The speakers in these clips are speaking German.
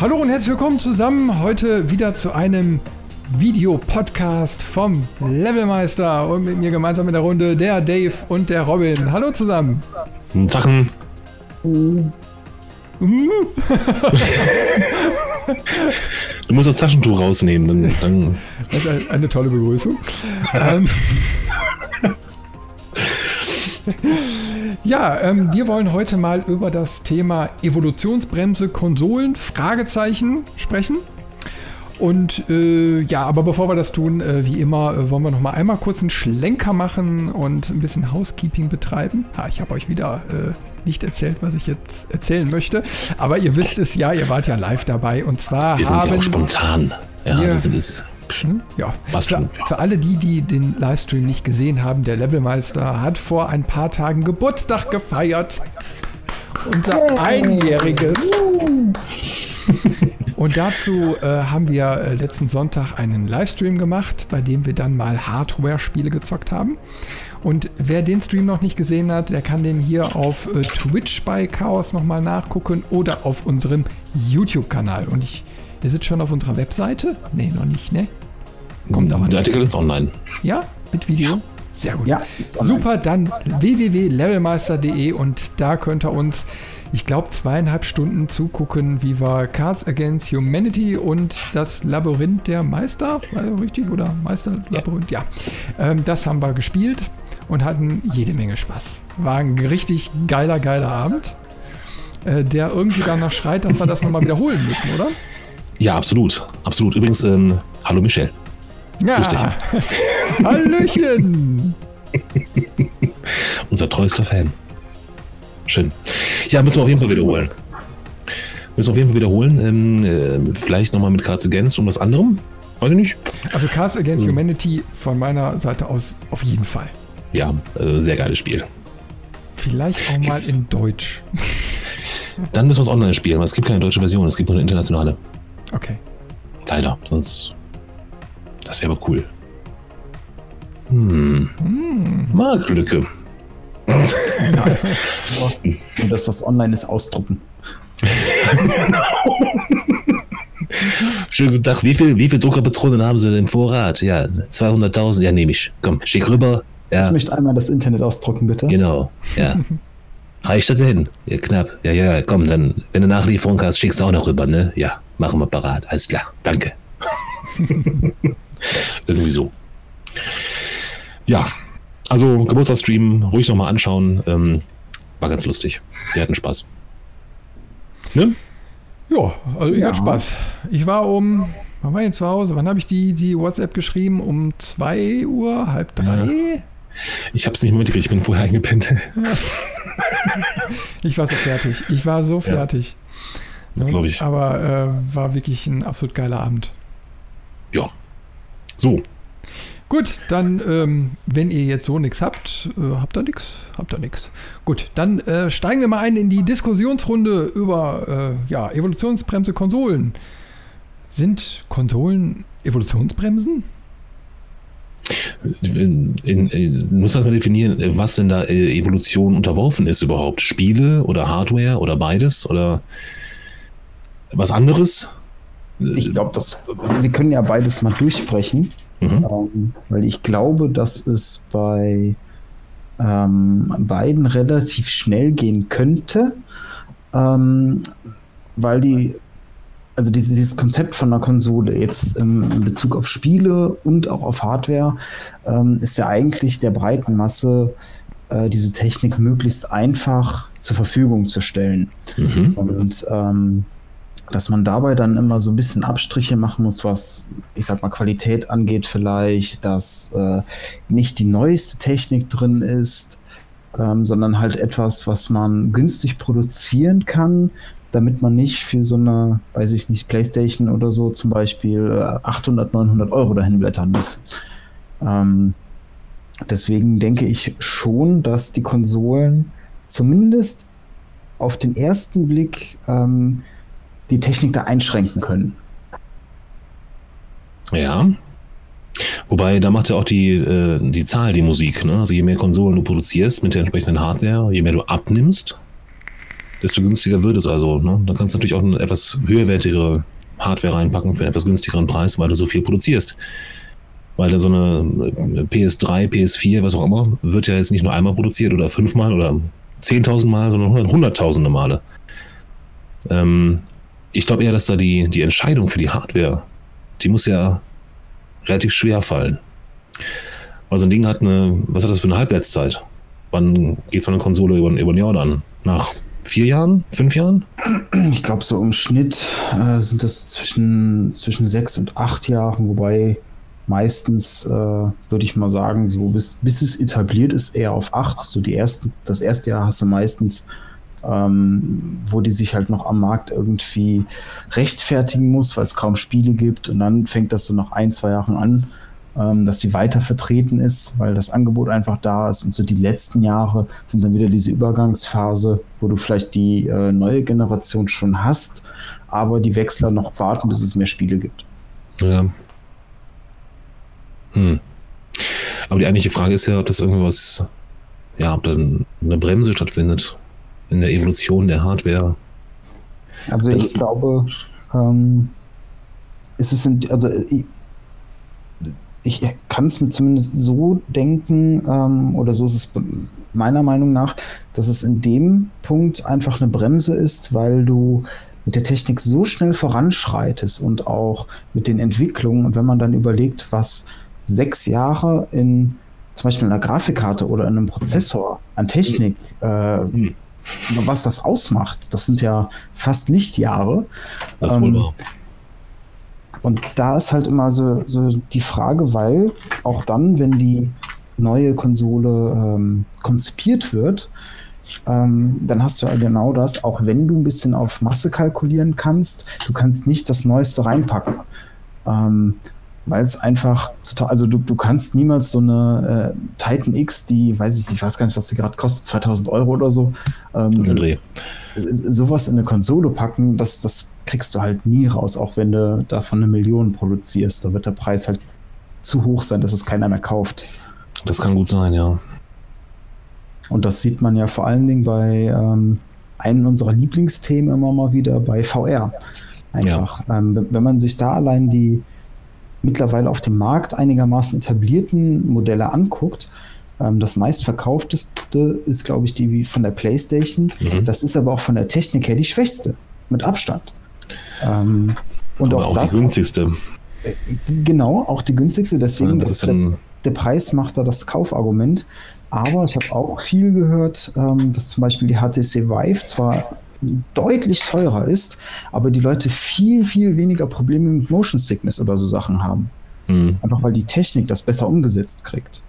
Hallo und herzlich willkommen zusammen. Heute wieder zu einem Videopodcast vom Levelmeister und mit mir gemeinsam in der Runde der Dave und der Robin. Hallo zusammen. Guten Tag. Du musst das Taschentuch rausnehmen. Dann, dann Das ist eine tolle Begrüßung. ähm, ja, ähm, wir wollen heute mal über das Thema Evolutionsbremse Konsolen Fragezeichen sprechen. Und äh, ja, aber bevor wir das tun, äh, wie immer, äh, wollen wir noch mal einmal kurz einen Schlenker machen und ein bisschen Housekeeping betreiben. Ha, ich habe euch wieder äh, nicht erzählt, was ich jetzt erzählen möchte, aber ihr wisst es ja, ihr wart ja live dabei. Und zwar wir sind ja haben auch spontan. Ja, wir- wir sind hm? Ja, für, für alle die, die den Livestream nicht gesehen haben, der Levelmeister hat vor ein paar Tagen Geburtstag gefeiert. Unser Einjähriges. Und dazu äh, haben wir äh, letzten Sonntag einen Livestream gemacht, bei dem wir dann mal Hardware-Spiele gezockt haben. Und wer den Stream noch nicht gesehen hat, der kann den hier auf äh, Twitch bei Chaos nochmal nachgucken oder auf unserem YouTube-Kanal. Und ich, ihr sitzt schon auf unserer Webseite? Nee, noch nicht, ne? Kommt aber Der nicht. Artikel ist online. Ja, mit Video? Sehr gut. Ja, ist. Super, dann www.levelmeister.de und da könnt ihr uns, ich glaube, zweieinhalb Stunden zugucken, wie wir Cards Against Humanity und das Labyrinth der Meister, also richtig, oder Meisterlabyrinth, ja. Ähm, das haben wir gespielt und hatten jede Menge Spaß. War ein richtig geiler, geiler Abend, äh, der irgendwie danach schreit, dass wir das nochmal wiederholen müssen, oder? Ja, absolut. Absolut. Übrigens, ähm, hallo Michel. Ja. Hallöchen! Unser treuester Fan. Schön. Ja, müssen wir auf jeden Fall wiederholen. Müssen wir auf jeden Fall wiederholen. Ähm, äh, vielleicht nochmal mit Cards Against und was anderem. Weiß ich nicht. Also Cards Against Humanity von meiner Seite aus auf jeden Fall. Ja, äh, sehr geiles Spiel. Vielleicht auch mal Gibt's- in Deutsch. Dann müssen wir es online spielen, weil es gibt keine deutsche Version, es gibt nur eine internationale. Okay. Leider, sonst. Das wäre aber cool. Hm. Marktlücke. Und das, was online ist, ausdrucken. Schönen guten Tag. Wie viel, wie viel Druckerpatronen haben Sie denn im Vorrat? Ja, 200.000. Ja, nehme ich. Komm, schick rüber. Ja, Ich möchte einmal das Internet ausdrucken, bitte. genau. Ja. Reicht das denn? Ja, knapp. Ja, ja, komm, dann, wenn du Nachlieferung hast, schickst du auch noch rüber, ne? Ja, machen wir parat. Alles klar. Danke. Irgendwie so. Ja, also Geburtstagsstream, ruhig nochmal anschauen. Ähm, war ganz lustig. Wir hatten Spaß. Ne? Ja, also ich Ja. hatte Spaß. Ich war um, wann war ich denn zu Hause? Wann habe ich die, die WhatsApp geschrieben? Um 2 Uhr, halb drei? Ich hab's nicht mehr mitgekriegt, ich bin vorher eingepennt. Ich war so fertig. Ich war so fertig. Das glaub ich. Aber äh, war wirklich ein absolut geiler Abend. Ja. So, Gut, dann, ähm, wenn ihr jetzt so nichts habt, äh, habt ihr nichts? Habt ihr nichts. Gut, dann äh, steigen wir mal ein in die Diskussionsrunde über äh, ja, Evolutionsbremse Konsolen. Sind Konsolen Evolutionsbremsen? in, in, in, muss das mal definieren, was denn da äh, Evolution unterworfen ist überhaupt? Spiele oder Hardware oder beides oder was anderes? Ich glaube, dass wir können ja beides mal durchsprechen, Mhm. ähm, weil ich glaube, dass es bei ähm, beiden relativ schnell gehen könnte, ähm, weil die, also dieses, dieses Konzept von einer Konsole jetzt in Bezug auf Spiele und auch auf Hardware ähm, ist ja eigentlich der breiten Masse äh, diese Technik möglichst einfach zur Verfügung zu stellen. Mhm. Und ähm, dass man dabei dann immer so ein bisschen Abstriche machen muss, was, ich sag mal, Qualität angeht, vielleicht, dass äh, nicht die neueste Technik drin ist, ähm, sondern halt etwas, was man günstig produzieren kann, damit man nicht für so eine, weiß ich nicht, Playstation oder so zum Beispiel äh, 800, 900 Euro dahin blättern muss. Ähm, deswegen denke ich schon, dass die Konsolen zumindest auf den ersten Blick ähm, die Technik da einschränken können. Ja. Wobei, da macht ja auch die, äh, die Zahl die Musik. Ne? Also je mehr Konsolen du produzierst mit der entsprechenden Hardware, je mehr du abnimmst, desto günstiger wird es also. Ne? Dann kannst du natürlich auch eine etwas höherwertigere Hardware reinpacken für einen etwas günstigeren Preis, weil du so viel produzierst. Weil da so eine PS3, PS4, was auch immer, wird ja jetzt nicht nur einmal produziert oder fünfmal oder zehntausend Mal, sondern hunderttausende Male. Ähm, ich glaube eher, dass da die, die Entscheidung für die Hardware, die muss ja relativ schwer fallen. Weil so ein Ding hat eine, was hat das für eine Halbwertszeit? Wann geht so eine Konsole über, über ein Jahr dann? Nach vier Jahren, fünf Jahren? Ich glaube, so im Schnitt äh, sind das zwischen, zwischen sechs und acht Jahren, wobei meistens, äh, würde ich mal sagen, so bis, bis es etabliert ist, eher auf acht. So die ersten, das erste Jahr hast du meistens, ähm, wo die sich halt noch am Markt irgendwie rechtfertigen muss, weil es kaum Spiele gibt. Und dann fängt das so nach ein, zwei Jahren an, ähm, dass sie weiter vertreten ist, weil das Angebot einfach da ist. Und so die letzten Jahre sind dann wieder diese Übergangsphase, wo du vielleicht die äh, neue Generation schon hast, aber die Wechsler noch warten, bis es mehr Spiele gibt. Ja. Hm. Aber die eigentliche Frage ist ja, ob das irgendwas, ja, ob da eine Bremse stattfindet in der Evolution der Hardware. Also das ich glaube, ähm, ist es in, also ich, ich kann es mir zumindest so denken, ähm, oder so ist es meiner Meinung nach, dass es in dem Punkt einfach eine Bremse ist, weil du mit der Technik so schnell voranschreitest und auch mit den Entwicklungen. Und wenn man dann überlegt, was sechs Jahre in zum Beispiel einer Grafikkarte oder in einem Prozessor an Technik, äh, was das ausmacht, das sind ja fast Lichtjahre. Das ist wohl ähm, wahr. Und da ist halt immer so, so die Frage, weil auch dann, wenn die neue Konsole ähm, konzipiert wird, ähm, dann hast du ja genau das, auch wenn du ein bisschen auf Masse kalkulieren kannst, du kannst nicht das Neueste reinpacken. Ähm, weil es einfach total, also du, du kannst niemals so eine äh, Titan X, die, weiß ich nicht, ich weiß gar nicht, was sie gerade kostet, 2000 Euro oder so, ähm, sowas in eine Konsole packen, das, das kriegst du halt nie raus, auch wenn du davon eine Million produzierst. Da wird der Preis halt zu hoch sein, dass es keiner mehr kauft. Das kann gut sein, ja. Und das sieht man ja vor allen Dingen bei ähm, einem unserer Lieblingsthemen immer mal wieder bei VR. Einfach. Ja. Ähm, wenn man sich da allein die, mittlerweile auf dem Markt einigermaßen etablierten Modelle anguckt, ähm, das meistverkaufteste ist, glaube ich, die von der PlayStation. Mhm. Das ist aber auch von der Technik her die schwächste, mit Abstand. Ähm, und aber auch, auch das, die günstigste. Äh, genau, auch die günstigste. Deswegen das ist der, der, Preis macht da das Kaufargument. Aber ich habe auch viel gehört, ähm, dass zum Beispiel die HTC Vive zwar deutlich teurer ist, aber die Leute viel, viel weniger Probleme mit Motion Sickness oder so Sachen haben. Mhm. Einfach weil die Technik das besser umgesetzt kriegt.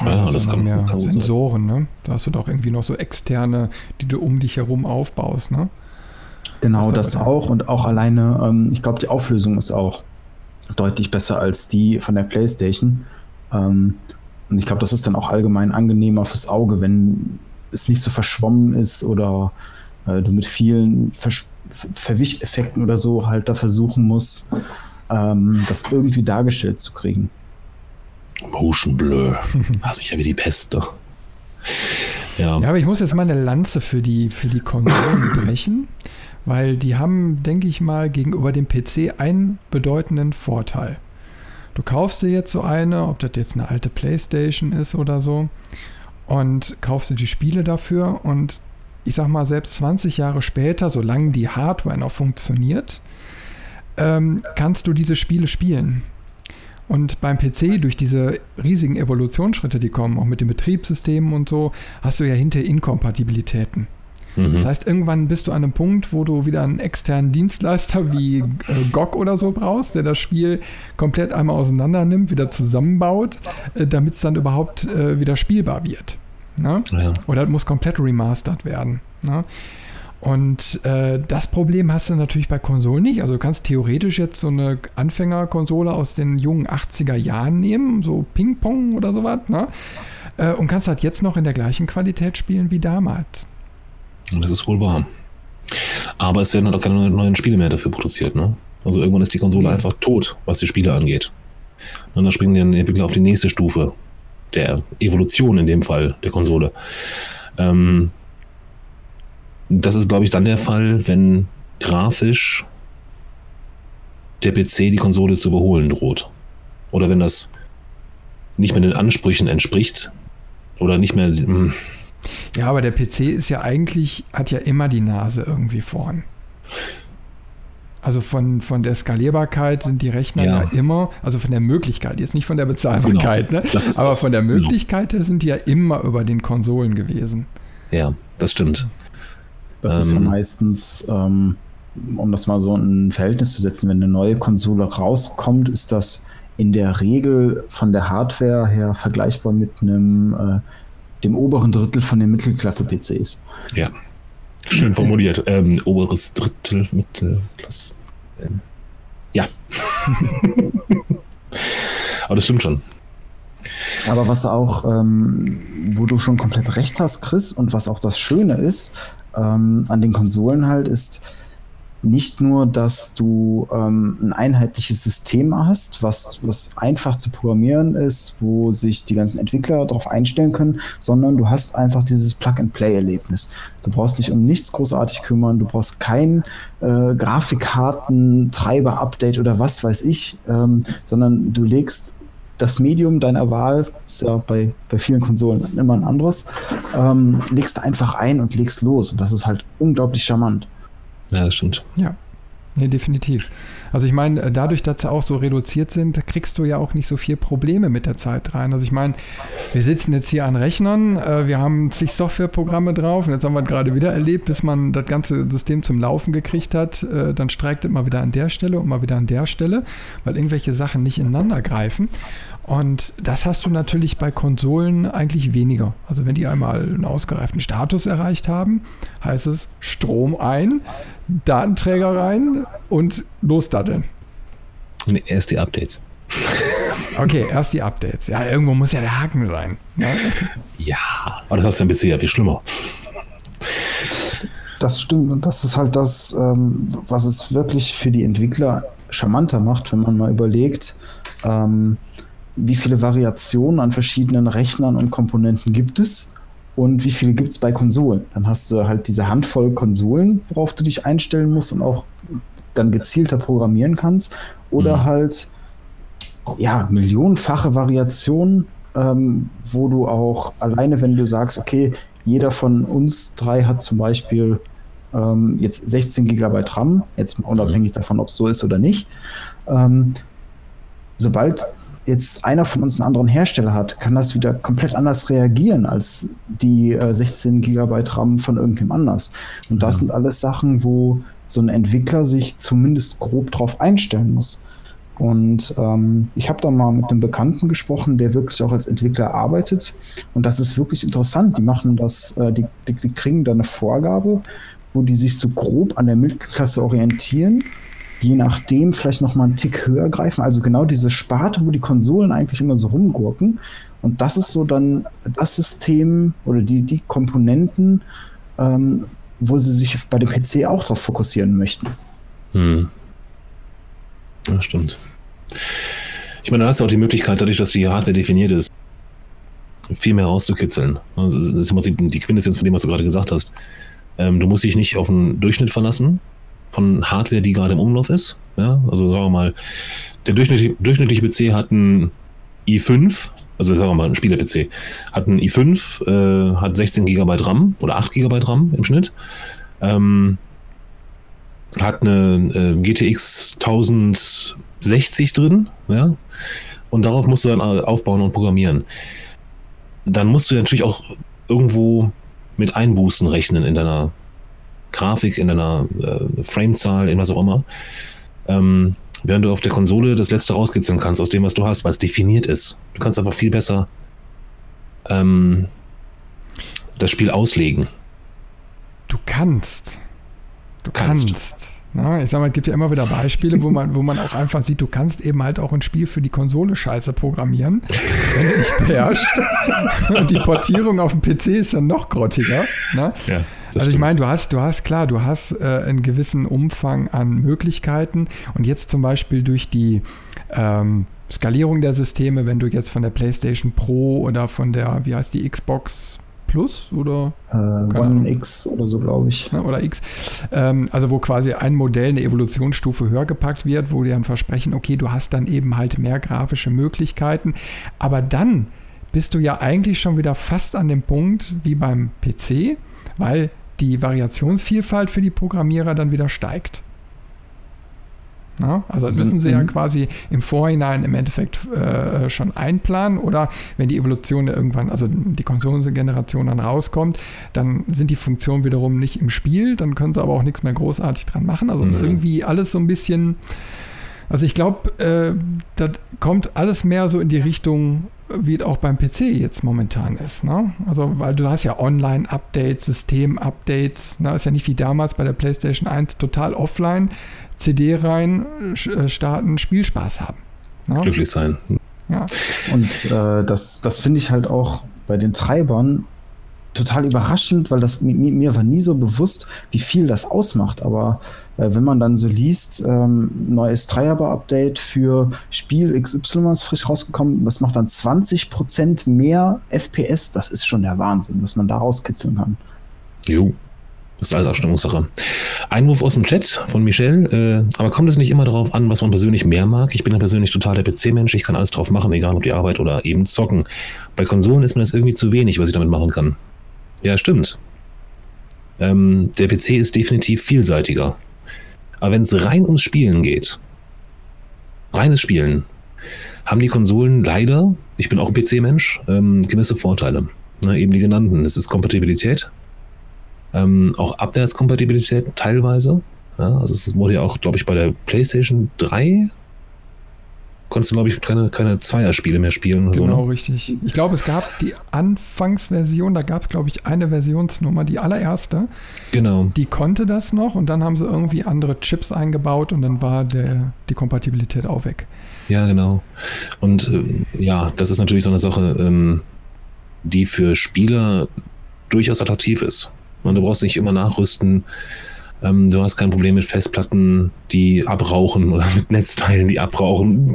Ja, ja das kann, mehr kann Sensoren, ne? Da hast du doch irgendwie noch so externe, die du um dich herum aufbaust, ne? Genau, das, das auch und auch alleine, ähm, ich glaube, die Auflösung ist auch deutlich besser als die von der PlayStation. Ähm, und ich glaube, das ist dann auch allgemein angenehmer fürs Auge, wenn es nicht so verschwommen ist oder äh, du mit vielen Ver Verwischeffekten oder so halt da versuchen musst, ähm, das irgendwie dargestellt zu kriegen. Motion Blur. Hasse ich ja wie die Pest doch. Ja. ja, aber ich muss jetzt mal eine Lanze für die, für die Konsolen brechen, weil die haben, denke ich mal, gegenüber dem PC einen bedeutenden Vorteil. Du kaufst dir jetzt so eine, ob das jetzt eine alte Playstation ist oder so, und kaufst du die Spiele dafür und ich sag mal, selbst 20 Jahre später, solange die Hardware noch funktioniert, ähm, kannst du diese Spiele spielen. Und beim PC, durch diese riesigen Evolutionsschritte, die kommen, auch mit den Betriebssystemen und so, hast du ja hinter Inkompatibilitäten. Mhm. Das heißt, irgendwann bist du an einem Punkt, wo du wieder einen externen Dienstleister wie äh, GOG oder so brauchst, der das Spiel komplett einmal auseinander nimmt, wieder zusammenbaut, äh, damit es dann überhaupt äh, wieder spielbar wird. Ne? Ja. Oder es muss komplett remastert werden. Ne? Und äh, das Problem hast du natürlich bei Konsolen nicht. Also du kannst theoretisch jetzt so eine Anfängerkonsole aus den jungen 80er Jahren nehmen, so Ping-Pong oder sowas, ne? Äh, und kannst halt jetzt noch in der gleichen Qualität spielen wie damals. Das ist wohl wahr. Aber es werden halt auch keine neuen Spiele mehr dafür produziert, ne? Also irgendwann ist die Konsole einfach tot, was die Spiele angeht. Und dann springen die Entwickler auf die nächste Stufe der Evolution in dem Fall der Konsole. Ähm, das ist, glaube ich, dann der Fall, wenn grafisch der PC die Konsole zu überholen droht. Oder wenn das nicht mehr den Ansprüchen entspricht. Oder nicht mehr. Hm. Ja, aber der PC ist ja eigentlich, hat ja immer die Nase irgendwie vorn. Also von, von der Skalierbarkeit sind die Rechner ja. ja immer, also von der Möglichkeit, jetzt nicht von der Bezahlbarkeit, genau. ne? aber das. von der genau. Möglichkeit genau. sind die ja immer über den Konsolen gewesen. Ja, das stimmt. Das ähm, ist ja ähm, meistens, ähm, um das mal so in ein Verhältnis zu setzen, wenn eine neue Konsole rauskommt, ist das in der Regel von der Hardware her vergleichbar mit einem äh, dem oberen Drittel von den Mittelklasse-PCs. Ja. Schön formuliert. Ähm, oberes Drittel, Mittelklasse. Ja. Aber das stimmt schon. Aber was auch, ähm, wo du schon komplett recht hast, Chris, und was auch das Schöne ist ähm, an den Konsolen halt, ist, nicht nur, dass du ähm, ein einheitliches System hast, was, was einfach zu programmieren ist, wo sich die ganzen Entwickler darauf einstellen können, sondern du hast einfach dieses Plug-and-Play-Erlebnis. Du brauchst dich um nichts großartig kümmern, du brauchst kein äh, Grafikkarten-Treiber-Update oder was weiß ich, ähm, sondern du legst das Medium deiner Wahl, ist ja bei, bei vielen Konsolen immer ein anderes, ähm, legst einfach ein und legst los. Und das ist halt unglaublich charmant. Ja, das stimmt. Ja. Nee, definitiv. Also ich meine, äh, dadurch, dass sie auch so reduziert sind, kriegst du ja auch nicht so viel Probleme mit der Zeit rein. Also ich meine, wir sitzen jetzt hier an Rechnern, äh, wir haben zig Softwareprogramme drauf und jetzt haben wir gerade wieder erlebt, bis man das ganze System zum Laufen gekriegt hat, äh, dann streikt es mal wieder an der Stelle und mal wieder an der Stelle, weil irgendwelche Sachen nicht ineinander greifen. Und das hast du natürlich bei Konsolen eigentlich weniger. Also wenn die einmal einen ausgereiften Status erreicht haben, heißt es Strom ein, Datenträger rein und losdatteln. Nee, erst die Updates. Okay, erst die Updates. Ja, irgendwo muss ja der Haken sein. Ne? Ja, aber das hast du ein bisschen ja viel schlimmer. Das stimmt und das ist halt das, ähm, was es wirklich für die Entwickler charmanter macht, wenn man mal überlegt, ähm, wie viele Variationen an verschiedenen Rechnern und Komponenten gibt es und wie viele gibt es bei Konsolen. Dann hast du halt diese Handvoll Konsolen, worauf du dich einstellen musst und auch dann gezielter programmieren kannst. Oder mhm. halt ja, millionenfache Variationen, ähm, wo du auch alleine, wenn du sagst, okay, jeder von uns drei hat zum Beispiel ähm, jetzt 16 GB RAM, jetzt unabhängig mhm. davon, ob es so ist oder nicht. Ähm, sobald jetzt einer von uns einen anderen Hersteller hat, kann das wieder komplett anders reagieren als die äh, 16 Gigabyte RAM von irgendwem anders. Und das ja. sind alles Sachen, wo so ein Entwickler sich zumindest grob drauf einstellen muss. Und ähm, ich habe da mal mit einem Bekannten gesprochen, der wirklich auch als Entwickler arbeitet. Und das ist wirklich interessant. Die machen das, äh, die, die, die kriegen da eine Vorgabe, wo die sich so grob an der Mittelklasse orientieren je nachdem vielleicht noch mal einen Tick höher greifen. Also genau diese Sparte, wo die Konsolen eigentlich immer so rumgurken. Und das ist so dann das System oder die, die Komponenten, ähm, wo sie sich bei dem PC auch darauf fokussieren möchten. Hm. Ja, stimmt. Ich meine, da hast du auch die Möglichkeit, dadurch, dass die Hardware definiert ist, viel mehr rauszukitzeln. Also das ist im Prinzip die Quintessenz von dem, was du gerade gesagt hast. Ähm, du musst dich nicht auf den Durchschnitt verlassen, von Hardware, die gerade im Umlauf ist. Ja, also sagen wir mal, der durchschnittliche, durchschnittliche PC hat einen i5, also sagen wir mal, ein Spieler-PC, hat einen i5, äh, hat 16 GB RAM oder 8 GB RAM im Schnitt, ähm, hat eine äh, GTX 1060 drin, ja, und darauf musst du dann aufbauen und programmieren. Dann musst du natürlich auch irgendwo mit Einbußen rechnen in deiner Grafik, in deiner äh, Framezahl, in was auch immer. Ähm, während du auf der Konsole das letzte rauskitzeln kannst aus dem, was du hast, weil es definiert ist. Du kannst einfach viel besser ähm, das Spiel auslegen. Du kannst. Du kannst. kannst. Na, ich sag mal, es gibt ja immer wieder Beispiele, wo man, wo man auch einfach sieht, du kannst eben halt auch ein Spiel für die Konsole scheiße programmieren, wenn du nicht beherrschst. Und die Portierung auf dem PC ist dann noch grottiger. Ja also ich meine, du hast, du hast klar, du hast äh, einen gewissen Umfang an Möglichkeiten und jetzt zum Beispiel durch die ähm, Skalierung der Systeme, wenn du jetzt von der PlayStation Pro oder von der, wie heißt die, Xbox Plus oder äh, One X oder so, glaube ich. Oder X. Ähm, also wo quasi ein Modell eine Evolutionsstufe höher gepackt wird, wo die dann versprechen, okay, du hast dann eben halt mehr grafische Möglichkeiten. Aber dann bist du ja eigentlich schon wieder fast an dem Punkt wie beim PC, weil die Variationsvielfalt für die Programmierer dann wieder steigt. Na, also das müssen sie ja quasi im Vorhinein im Endeffekt äh, schon einplanen oder wenn die Evolution irgendwann, also die Konsolengeneration dann rauskommt, dann sind die Funktionen wiederum nicht im Spiel, dann können sie aber auch nichts mehr großartig dran machen. Also mhm. irgendwie alles so ein bisschen, also ich glaube, äh, das kommt alles mehr so in die Richtung, wie es auch beim PC jetzt momentan ist. Ne? Also, weil du hast ja Online-Updates, System-Updates, ne? ist ja nicht wie damals bei der PlayStation 1 total offline. CD rein, äh, starten, Spielspaß haben. Ne? Glücklich sein. Ja. Und äh, das, das finde ich halt auch bei den Treibern total überraschend, weil das mir, mir war nie so bewusst, wie viel das ausmacht. Aber äh, wenn man dann so liest, ähm, neues Treiber-Update für Spiel XY ist frisch rausgekommen, das macht dann 20% mehr FPS, das ist schon der Wahnsinn, was man da rauskitzeln kann. Jo. Das ist alles Abstimmungssache. Einwurf aus dem Chat von Michelle. Äh, aber kommt es nicht immer darauf an, was man persönlich mehr mag? Ich bin ja persönlich total der PC-Mensch. Ich kann alles drauf machen, egal ob die Arbeit oder eben zocken. Bei Konsolen ist mir das irgendwie zu wenig, was ich damit machen kann. Ja, stimmt. Ähm, der PC ist definitiv vielseitiger. Aber wenn es rein ums Spielen geht, reines Spielen, haben die Konsolen leider, ich bin auch ein PC-Mensch, ähm, gewisse Vorteile. Na, eben die genannten. Es ist Kompatibilität, ähm, auch Abwärtskompatibilität teilweise. Ja, also es wurde ja auch, glaube ich, bei der PlayStation 3 konntest du, glaube ich, keine, keine Zweierspiele mehr spielen. Genau, so, ne? richtig. Ich glaube, es gab die Anfangsversion, da gab es, glaube ich, eine Versionsnummer, die allererste. Genau. Die konnte das noch und dann haben sie irgendwie andere Chips eingebaut und dann war der, die Kompatibilität auch weg. Ja, genau. Und äh, ja, das ist natürlich so eine Sache, ähm, die für Spieler durchaus attraktiv ist. Und du brauchst nicht immer nachrüsten. Ähm, du hast kein Problem mit Festplatten, die abrauchen oder mit Netzteilen, die abrauchen.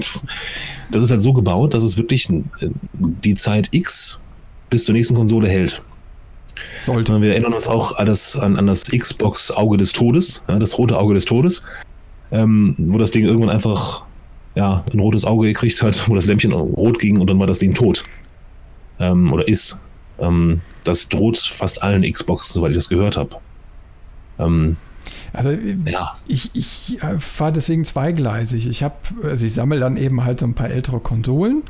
Das ist halt so gebaut, dass es wirklich äh, die Zeit X bis zur nächsten Konsole hält. Sollte. Wir erinnern uns auch an das, an, an das Xbox Auge des Todes, ja, das rote Auge des Todes, ähm, wo das Ding irgendwann einfach ja, ein rotes Auge gekriegt hat, wo das Lämpchen rot ging und dann war das Ding tot. Ähm, oder ist. Ähm, das droht fast allen Xboxen, soweit ich das gehört habe. Ähm, also ja. ich, ich fahre deswegen zweigleisig. Ich habe, also ich sammle dann eben halt so ein paar ältere Konsolen,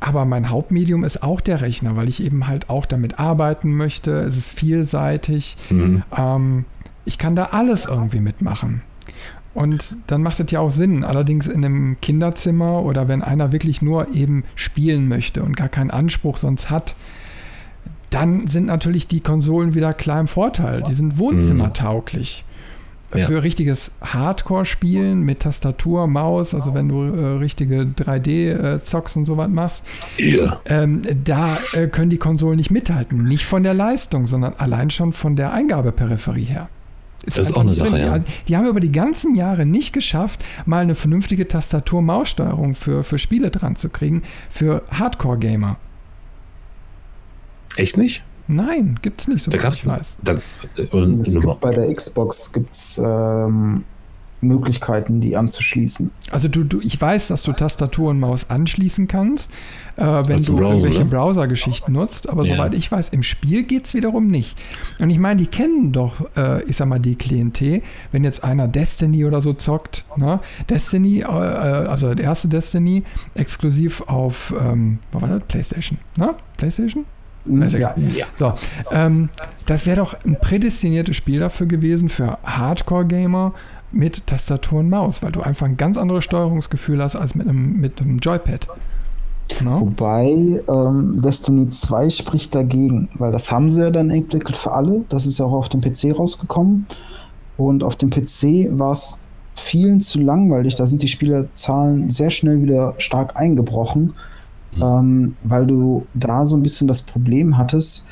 aber mein Hauptmedium ist auch der Rechner, weil ich eben halt auch damit arbeiten möchte. Es ist vielseitig. Mhm. Ähm, ich kann da alles irgendwie mitmachen. Und dann macht es ja auch Sinn. Allerdings in einem Kinderzimmer oder wenn einer wirklich nur eben spielen möchte und gar keinen Anspruch sonst hat, dann sind natürlich die Konsolen wieder klar im Vorteil. Die sind wohnzimmertauglich. Ja. Für richtiges Hardcore-Spielen mit Tastatur, Maus, also wenn du äh, richtige 3D-Zocks äh, und sowas machst, ja. ähm, da äh, können die Konsolen nicht mithalten. Nicht von der Leistung, sondern allein schon von der Eingabeperipherie her. Ist das ist auch eine Sache, ja. Die haben über die ganzen Jahre nicht geschafft, mal eine vernünftige Tastatur-Maussteuerung für, für Spiele dran zu kriegen, für Hardcore-Gamer. Echt nicht? Nein, gibt's nicht, so da gab's, ich weiß. Da, äh, es gibt bei der Xbox gibt's ähm, Möglichkeiten, die anzuschließen. Also du, du, ich weiß, dass du Tastatur und Maus anschließen kannst, äh, wenn du Browser, irgendwelche ne? Browser-Geschichten nutzt, aber ja. soweit ich weiß, im Spiel geht es wiederum nicht. Und ich meine, die kennen doch, äh, ich sag mal, die Klientel, wenn jetzt einer Destiny oder so zockt, ne? Destiny, äh, äh also der erste Destiny, exklusiv auf, ähm, was war das? PlayStation, ne? PlayStation? Mhm. Ja. ja. So, ähm, das wäre doch ein prädestiniertes Spiel dafür gewesen, für Hardcore-Gamer mit Tastatur und Maus, weil du einfach ein ganz anderes Steuerungsgefühl hast als mit einem, mit einem Joypad. No? Wobei ähm, Destiny 2 spricht dagegen, weil das haben sie ja dann entwickelt für alle. Das ist ja auch auf dem PC rausgekommen. Und auf dem PC war es vielen zu langweilig. Da sind die Spielerzahlen sehr schnell wieder stark eingebrochen mhm. ähm, weil du da so ein bisschen das Problem hattest,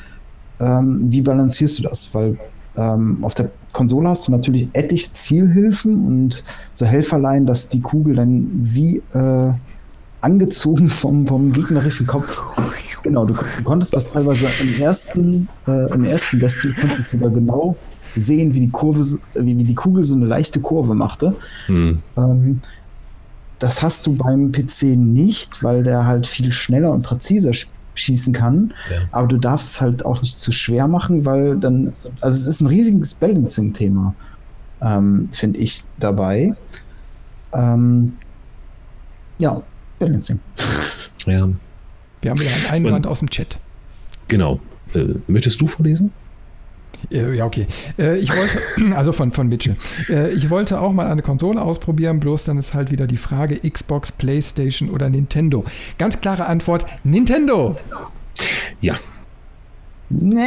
ähm, wie balancierst du das? Weil ähm, auf der Konsole hast du natürlich etliche Zielhilfen und so Helferlein, dass die Kugel dann wie, äh, angezogen vom, vom gegnerischen Kopf. Genau, du, du konntest das teilweise im ersten, äh, im ersten Destiny konntest sogar genau sehen, wie die Kurve, wie, wie die Kugel so eine leichte Kurve machte. Hm. Ähm, das hast du beim PC nicht, weil der halt viel schneller und präziser sch- schießen kann. Ja. Aber du darfst es halt auch nicht zu schwer machen, weil dann, also es ist ein riesiges Balancing-Thema, ähm, finde ich dabei. Ähm, ja, Balancing. Ja, Wir haben wieder einen Einwand aus dem Chat. genau. Äh, möchtest du vorlesen? Äh, Ja, okay. Äh, Ich wollte, also von, von Mitchell. Äh, Ich wollte auch mal eine Konsole ausprobieren, bloß dann ist halt wieder die Frage Xbox, Playstation oder Nintendo. Ganz klare Antwort, Nintendo. Ja. Nee.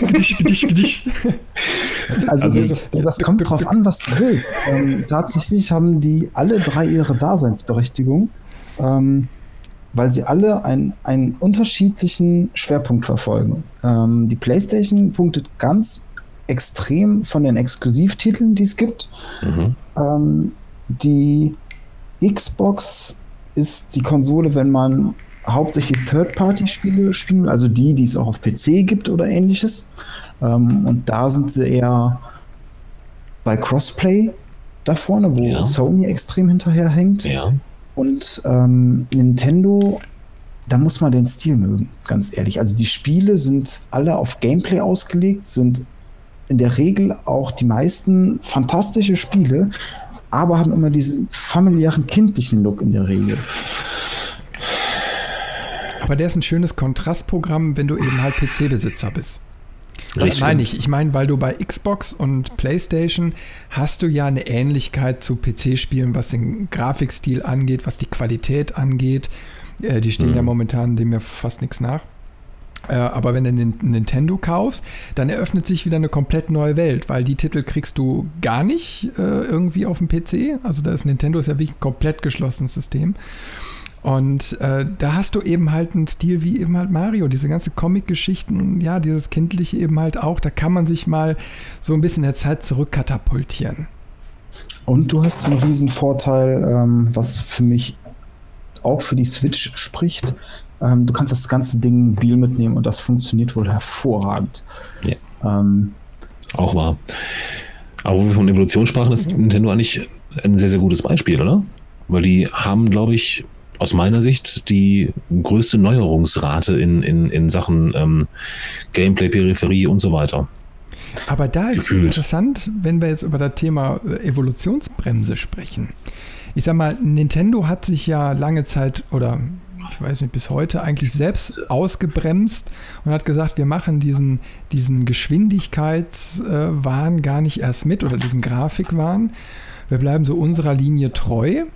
Gedicht, Gedicht, Gedicht. Also, Also- das, das kommt drauf an, was du willst. Ähm, tatsächlich haben die alle drei ihre Daseinsberechtigung, ähm, weil sie alle ein, einen unterschiedlichen Schwerpunkt verfolgen. Ähm, die PlayStation punktet ganz extrem von den Exklusivtiteln, die es gibt. Mhm. Ähm, die Xbox ist die Konsole, wenn man hauptsächlich Third-Party-Spiele spielt, also die, die es auch auf PC gibt oder ähnliches. Ähm, und da sind sie eher bei Crossplay da vorne, wo Ja. Sony extrem hinterherhängt. Ja. Und ähm, Nintendo, da muss man den Stil mögen, ganz ehrlich. Also die Spiele sind alle auf Gameplay ausgelegt, sind in der Regel auch die meisten fantastische Spiele, aber haben immer diesen familiären, kindlichen Look in der Regel. Aber der ist ein schönes Kontrastprogramm, wenn du eben halt PC-Besitzer bist. Das Richtig. meine ich. Ich meine, weil du bei Xbox und PlayStation hast du ja eine Ähnlichkeit zu PC-Spielen, was den Grafikstil angeht, was die Qualität angeht. Äh, die stehen Mhm. ja momentan dem ja fast nichts nach. Äh, aber wenn du einen Nintendo kaufst, dann eröffnet sich wieder eine komplett neue Welt, weil die Titel kriegst du gar nicht äh, irgendwie auf dem PC. Also da ist Nintendo ist ja wirklich ein komplett geschlossenes System. Und äh, da hast du eben halt einen Stil wie eben halt Mario, diese ganze Comic-Geschichten, ja, dieses Kindliche eben halt auch, da kann man sich mal so ein bisschen in der Zeit zurückkatapultieren. Und du hast einen riesen Vorteil, ähm, was für mich auch für die Switch spricht. Ähm, du kannst das ganze Ding mobil mitnehmen und das funktioniert wohl hervorragend. Ja. Ähm, Auch wahr. Aber wo wir von Evolution sprachen, ist Nintendo eigentlich ein sehr, sehr gutes Beispiel, oder? Weil die haben, glaube ich, aus meiner Sicht die größte Neuerungsrate in, in, in Sachen ähm, Gameplay, Peripherie und so weiter. Aber da ist Gefühlt. interessant, wenn wir jetzt über das Thema äh, Evolutionsbremse sprechen. Ich sag mal, Nintendo hat sich ja lange Zeit oder ich weiß nicht, bis heute eigentlich selbst ausgebremst und hat gesagt, wir machen diesen, diesen Geschwindigkeitswahn gar nicht erst mit oder diesen Grafikwahn. Wir bleiben so unserer Linie treu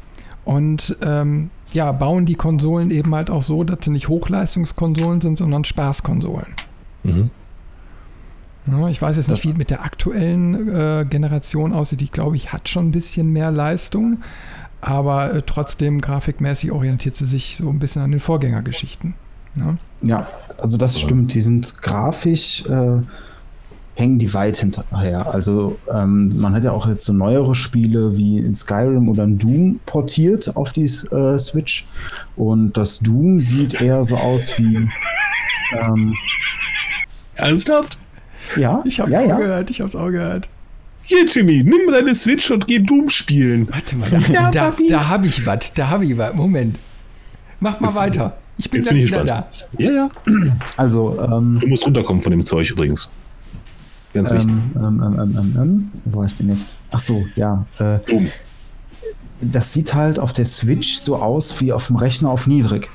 und ähm, ja, bauen die Konsolen eben halt auch so, dass sie nicht Hochleistungskonsolen sind, sondern Spaßkonsolen. Mhm. Ja, ich weiß jetzt nicht, wie es mit der aktuellen äh, Generation aussieht. Ich glaube, ich hat schon ein bisschen mehr Leistung, aber äh, trotzdem grafikmäßig orientiert sie sich so ein bisschen an den Vorgängergeschichten. Ja? Ja, also das stimmt. Die sind grafisch, äh, hängen die weit hinterher. Also ähm, man hat ja auch jetzt so neuere Spiele wie in Skyrim oder in Doom portiert auf die äh, Switch. Und das Doom sieht eher so aus wie. Ähm, Ernsthaft? ja, Ich habe ja, es ja. auch gehört, ich habe es auch gehört. Hier, Jimmy, nimm deine Switch und geh Doom spielen. Warte mal, da, Ja, da, da habe ich was, da habe ich was. Moment. Mach mal Jetzt- weiter. Ich bin Jetzt bin ich wieder gespannt. da. Ja, ja. Also, ähm, Du musst runterkommen von dem Zeug übrigens. Ganz wichtig. ähm, ähm, ähm, ähm, ähm, ähm, wo war ich denn jetzt? Ach so, ja. Äh, Doom. das sieht halt auf der Switch so aus wie auf dem Rechner auf niedrig.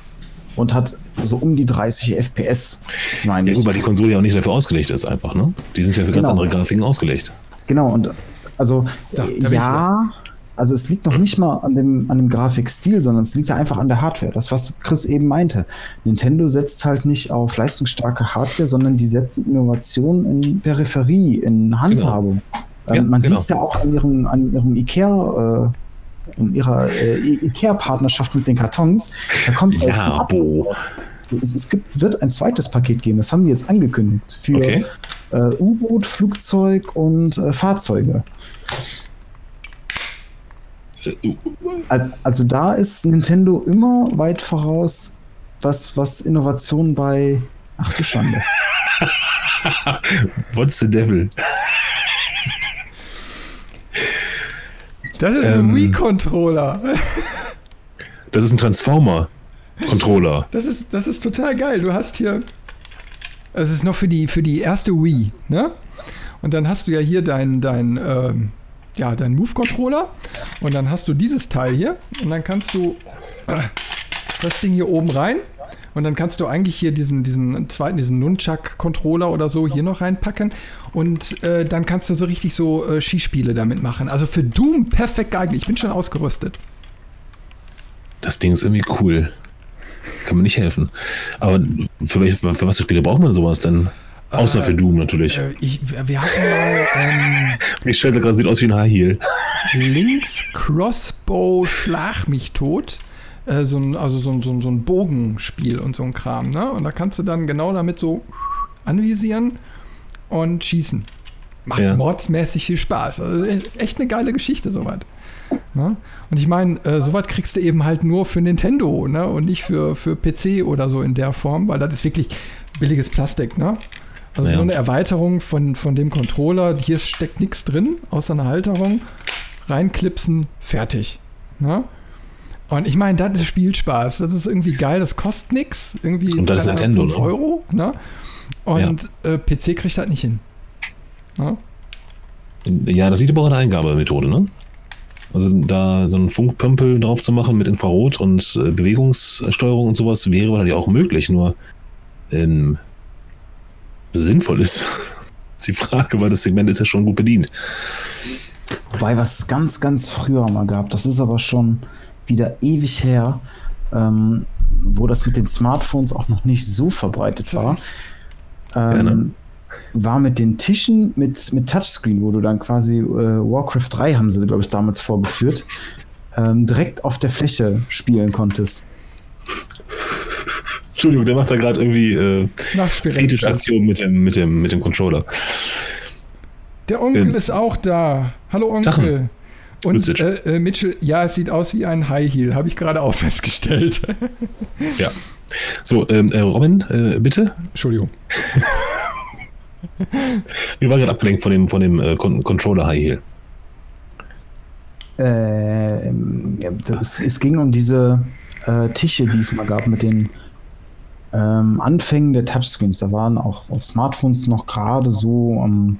Und hat so um die 30 FPS, meine Ja, ich. gut, weil die Konsole ja auch nicht dafür ausgelegt ist, einfach, ne? Die sind ja für ganz Genau. andere Grafiken ausgelegt. Genau, und also So, da ich ja, also es liegt noch nicht mal an dem, an dem Grafikstil, sondern es liegt ja einfach an der Hardware. Das, was Chris eben meinte. Nintendo setzt halt nicht auf leistungsstarke Hardware, sondern die setzen Innovation in Peripherie, in Handhabung. Ja, ähm, man genau. sieht ja auch an ihrem, an ihrem Ikea, äh, in ihrer äh, Ikea-Partnerschaft mit den Kartons, da kommt jetzt Ja, ein Update Bo. raus. Es, es gibt, wird ein zweites Paket geben, das haben die jetzt angekündigt. Für Okay. äh, U-Boot, Flugzeug und äh, Fahrzeuge. Also, also da ist Nintendo immer weit voraus, was, was Innovation bei. Ach du Schande. What's the devil? Das ist Ähm. ein Wii-Controller. Das ist ein Transformer-Controller. Das ist, das ist total geil. Du hast hier. Es ist noch für die, für die erste Wii, ne? Und dann hast du ja hier dein, dein, ähm, ja, dein Move-Controller. Und dann hast du dieses Teil hier. Und dann kannst du äh, das Ding hier oben rein. Und dann kannst du eigentlich hier diesen, diesen zweiten, diesen Nunchuck-Controller oder so hier noch reinpacken. Und äh, dann kannst du so richtig so äh, Skispiele damit machen. Also für Doom perfekt geeignet. Ich bin schon ausgerüstet. Das Ding ist irgendwie cool. Kann mir nicht helfen. Aber für, welche, für was für Spiele braucht man sowas denn? Außer Äh, für Doom natürlich. Äh, ich, wir hatten mal. Ähm, Die stellt gerade sieht aus wie ein High Heel. Links Crossbow Schlag mich tot. Äh, so ein, also so ein, so, ein, so ein Bogenspiel und so ein Kram, ne? Und da kannst du dann genau damit so anvisieren und schießen. Macht Ja. mordsmäßig viel Spaß. Also e- echt eine geile Geschichte, soweit. Ne? Und ich meine, äh, sowas kriegst du eben halt nur für Nintendo, ne? Und nicht für, für PC oder so in der Form, weil das ist wirklich billiges Plastik, ne? Also Ja. nur eine Erweiterung von, von dem Controller. Hier steckt nichts drin, außer eine Halterung. Reinklipsen, fertig. Ne? Und ich meine, das ist Spielspaß. Das ist irgendwie geil, das kostet nichts. Irgendwie Und das ist Nintendo, 5 ne? Euro. Ne? Und äh, PC kriegt das nicht hin. Ne? Ja, das sieht aber auch eine Eingabemethode, ne? Also da so einen Funkpömpel drauf zu machen mit Infrarot und äh, Bewegungssteuerung und sowas wäre wahrscheinlich auch möglich, nur ähm, sinnvoll ist. die Frage, weil das Segment ist ja schon gut bedient. Wobei, was es ganz, ganz früher mal gab, das ist aber schon wieder ewig her, ähm, wo das mit den Smartphones auch noch nicht so verbreitet war. Ähm, war mit den Tischen mit, mit Touchscreen, wo du dann quasi äh, Warcraft 3 haben sie, glaube ich, damals vorgeführt, ähm, direkt auf der Fläche spielen konntest. Entschuldigung, der macht da gerade irgendwie äh, Nachspiel. Fetischaktion mit dem, mit, dem, mit dem Controller. Der Onkel Ähm, ist auch da. Hallo Onkel. Sachen. Und äh, äh, Mitchell, ja, es sieht aus wie ein High Heel, habe ich gerade auch festgestellt. Ja. So, ähm, äh, Robin, äh, bitte. Entschuldigung. Wir waren gerade abgelenkt von dem, von dem äh, Con Controller High Heel. Ähm, das, es ging um diese äh, Tische, die es mal gab mit den ähm, Anfängen der Touchscreens. Da waren auch, auch Smartphones noch gerade so am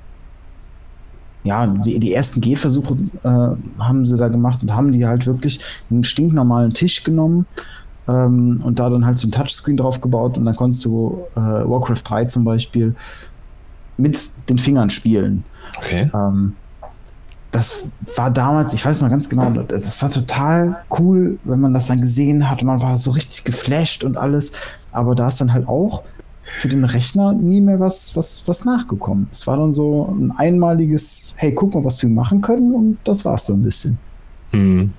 ja, die, die ersten Gehversuche äh, haben sie da gemacht und haben die halt wirklich einen stinknormalen Tisch genommen ähm, und da dann halt so ein Touchscreen drauf gebaut und dann konntest du äh, Warcraft 3 zum Beispiel mit den Fingern spielen. Okay. Ähm, das war damals, ich weiß noch ganz genau, das, war total cool, wenn man das dann gesehen hat. Man war so richtig geflasht und alles. Aber da ist dann halt auch für den Rechner nie mehr was, was, was nachgekommen. Es war dann so ein einmaliges, hey, guck mal, was wir machen können. Und das war es so ein bisschen. Hm.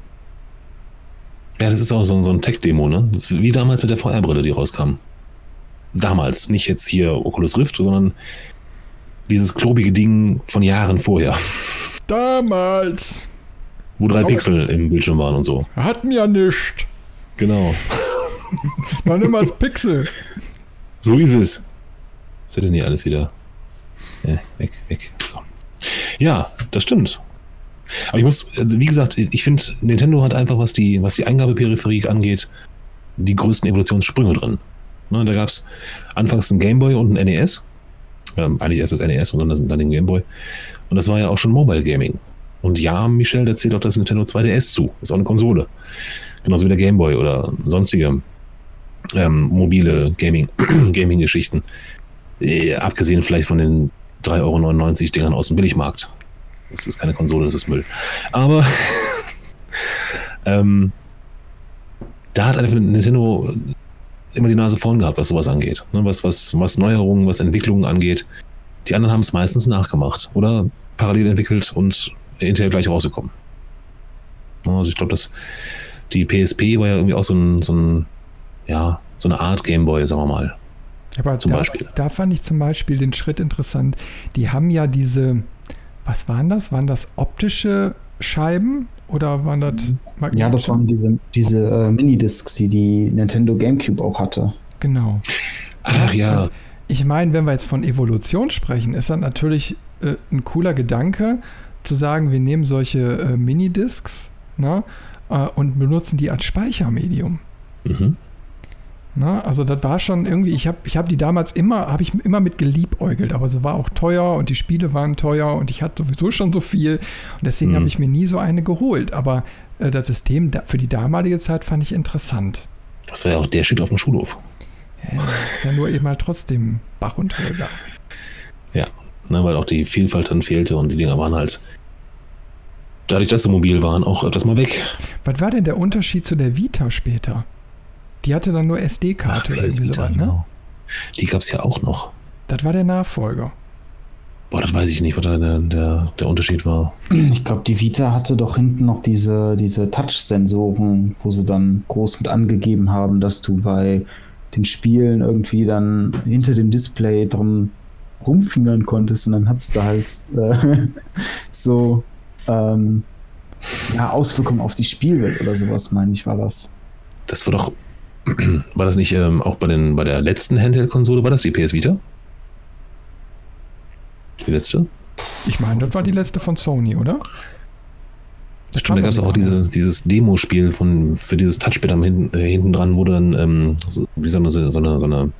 Ja, das ist auch so, so ein Tech-Demo, ne? Das ist wie damals mit der VR-Brille, die rauskam. Damals, nicht jetzt hier Oculus Rift, sondern dieses klobige Ding von Jahren vorher, Damals wo drei Oh. Pixel im Bildschirm waren und so. hatten ja nichts. Genau. War immer als Pixel. So ist es. Was ist denn hier alles wieder? Ja, weg, weg. So. Ja, das stimmt. Aber ich muss, also wie gesagt, ich finde, Nintendo hat einfach, was die, was die Eingabeperipherie angeht, die größten Evolutionssprünge drin. Ne, da gab es anfangs einen Gameboy und einen NES. Ähm, eigentlich erst das NES und dann, dann den Gameboy. Und das war ja auch schon Mobile Gaming. Und ja, Michel, da zählt auch das Nintendo 2DS zu. Ist auch eine Konsole. Genauso wie der Gameboy oder sonstige ähm, mobile Gaming, Gaming-Geschichten. Äh, abgesehen vielleicht von den 3,99 Euro Dingern aus dem Billigmarkt. Das ist keine Konsole, das ist Müll. Aber ähm, da hat einfach Nintendo immer die Nase vorn gehabt, was sowas angeht. Ne, was, was, was Neuerungen, was Entwicklungen angeht. Die anderen haben es meistens nachgemacht oder parallel entwickelt und hinterher gleich rausgekommen. Also ich glaube, dass die PSP war ja irgendwie auch so ein, so ein ja, so eine Art Gameboy, sagen wir mal. Aber Zum da, Beispiel. da fand ich zum Beispiel den Schritt interessant. Die haben ja diese, was waren das? Waren das optische Scheiben? Oder waren das Magneten? Ja, das waren diese, diese äh, Minidiscs, die die Nintendo GameCube auch hatte. Genau. Ach ja. Ich meine, wenn wir jetzt von Evolution sprechen, ist das natürlich äh, ein cooler Gedanke, zu sagen, wir nehmen solche äh, Minidiscs ne, äh, und benutzen die als Speichermedium. Mhm. Na, also das war schon irgendwie, ich habe ich hab die damals immer, habe ich immer mit geliebäugelt, aber sie war auch teuer und die Spiele waren teuer und ich hatte sowieso schon so viel und deswegen mhm. habe ich mir nie so eine geholt. Aber äh, das System da, für die damalige Zeit fand ich interessant. Das war ja auch der Shit auf dem Schulhof. Ja, ist ja nur eben mal trotzdem Bach und Holger. Ja, ne, weil auch die Vielfalt dann fehlte und die Dinger waren halt dadurch, dass sie mobil waren, auch öfters mal weg. Was war denn der Unterschied zu der Vita später? Die hatte dann nur SD-Karte irgendwie so ne? Genau. Die gab es ja auch noch. Das war der Nachfolger. Boah, das weiß ich nicht, was da der, der, der Unterschied war. Ich glaube, die Vita hatte doch hinten noch diese, diese Touch-Sensoren, wo sie dann groß mit angegeben haben, dass du bei den Spielen irgendwie dann hinter dem Display drum rumfingern konntest und dann hattest du halt äh, so ähm, ja, Auswirkungen auf die Spielwelt oder sowas, meine ich, war das. Das war doch, war das nicht ähm, auch bei, den, bei der letzten Handheld-Konsole, war das die PS Vita? Die letzte? Ich meine, das war die letzte von Sony, oder? Das Stimmt, da gab es auch dieses, dieses Demo-Spiel für dieses Touchpad am hinten, äh, hinten dran, wo dann ähm, so, wie so eine, so eine, so eine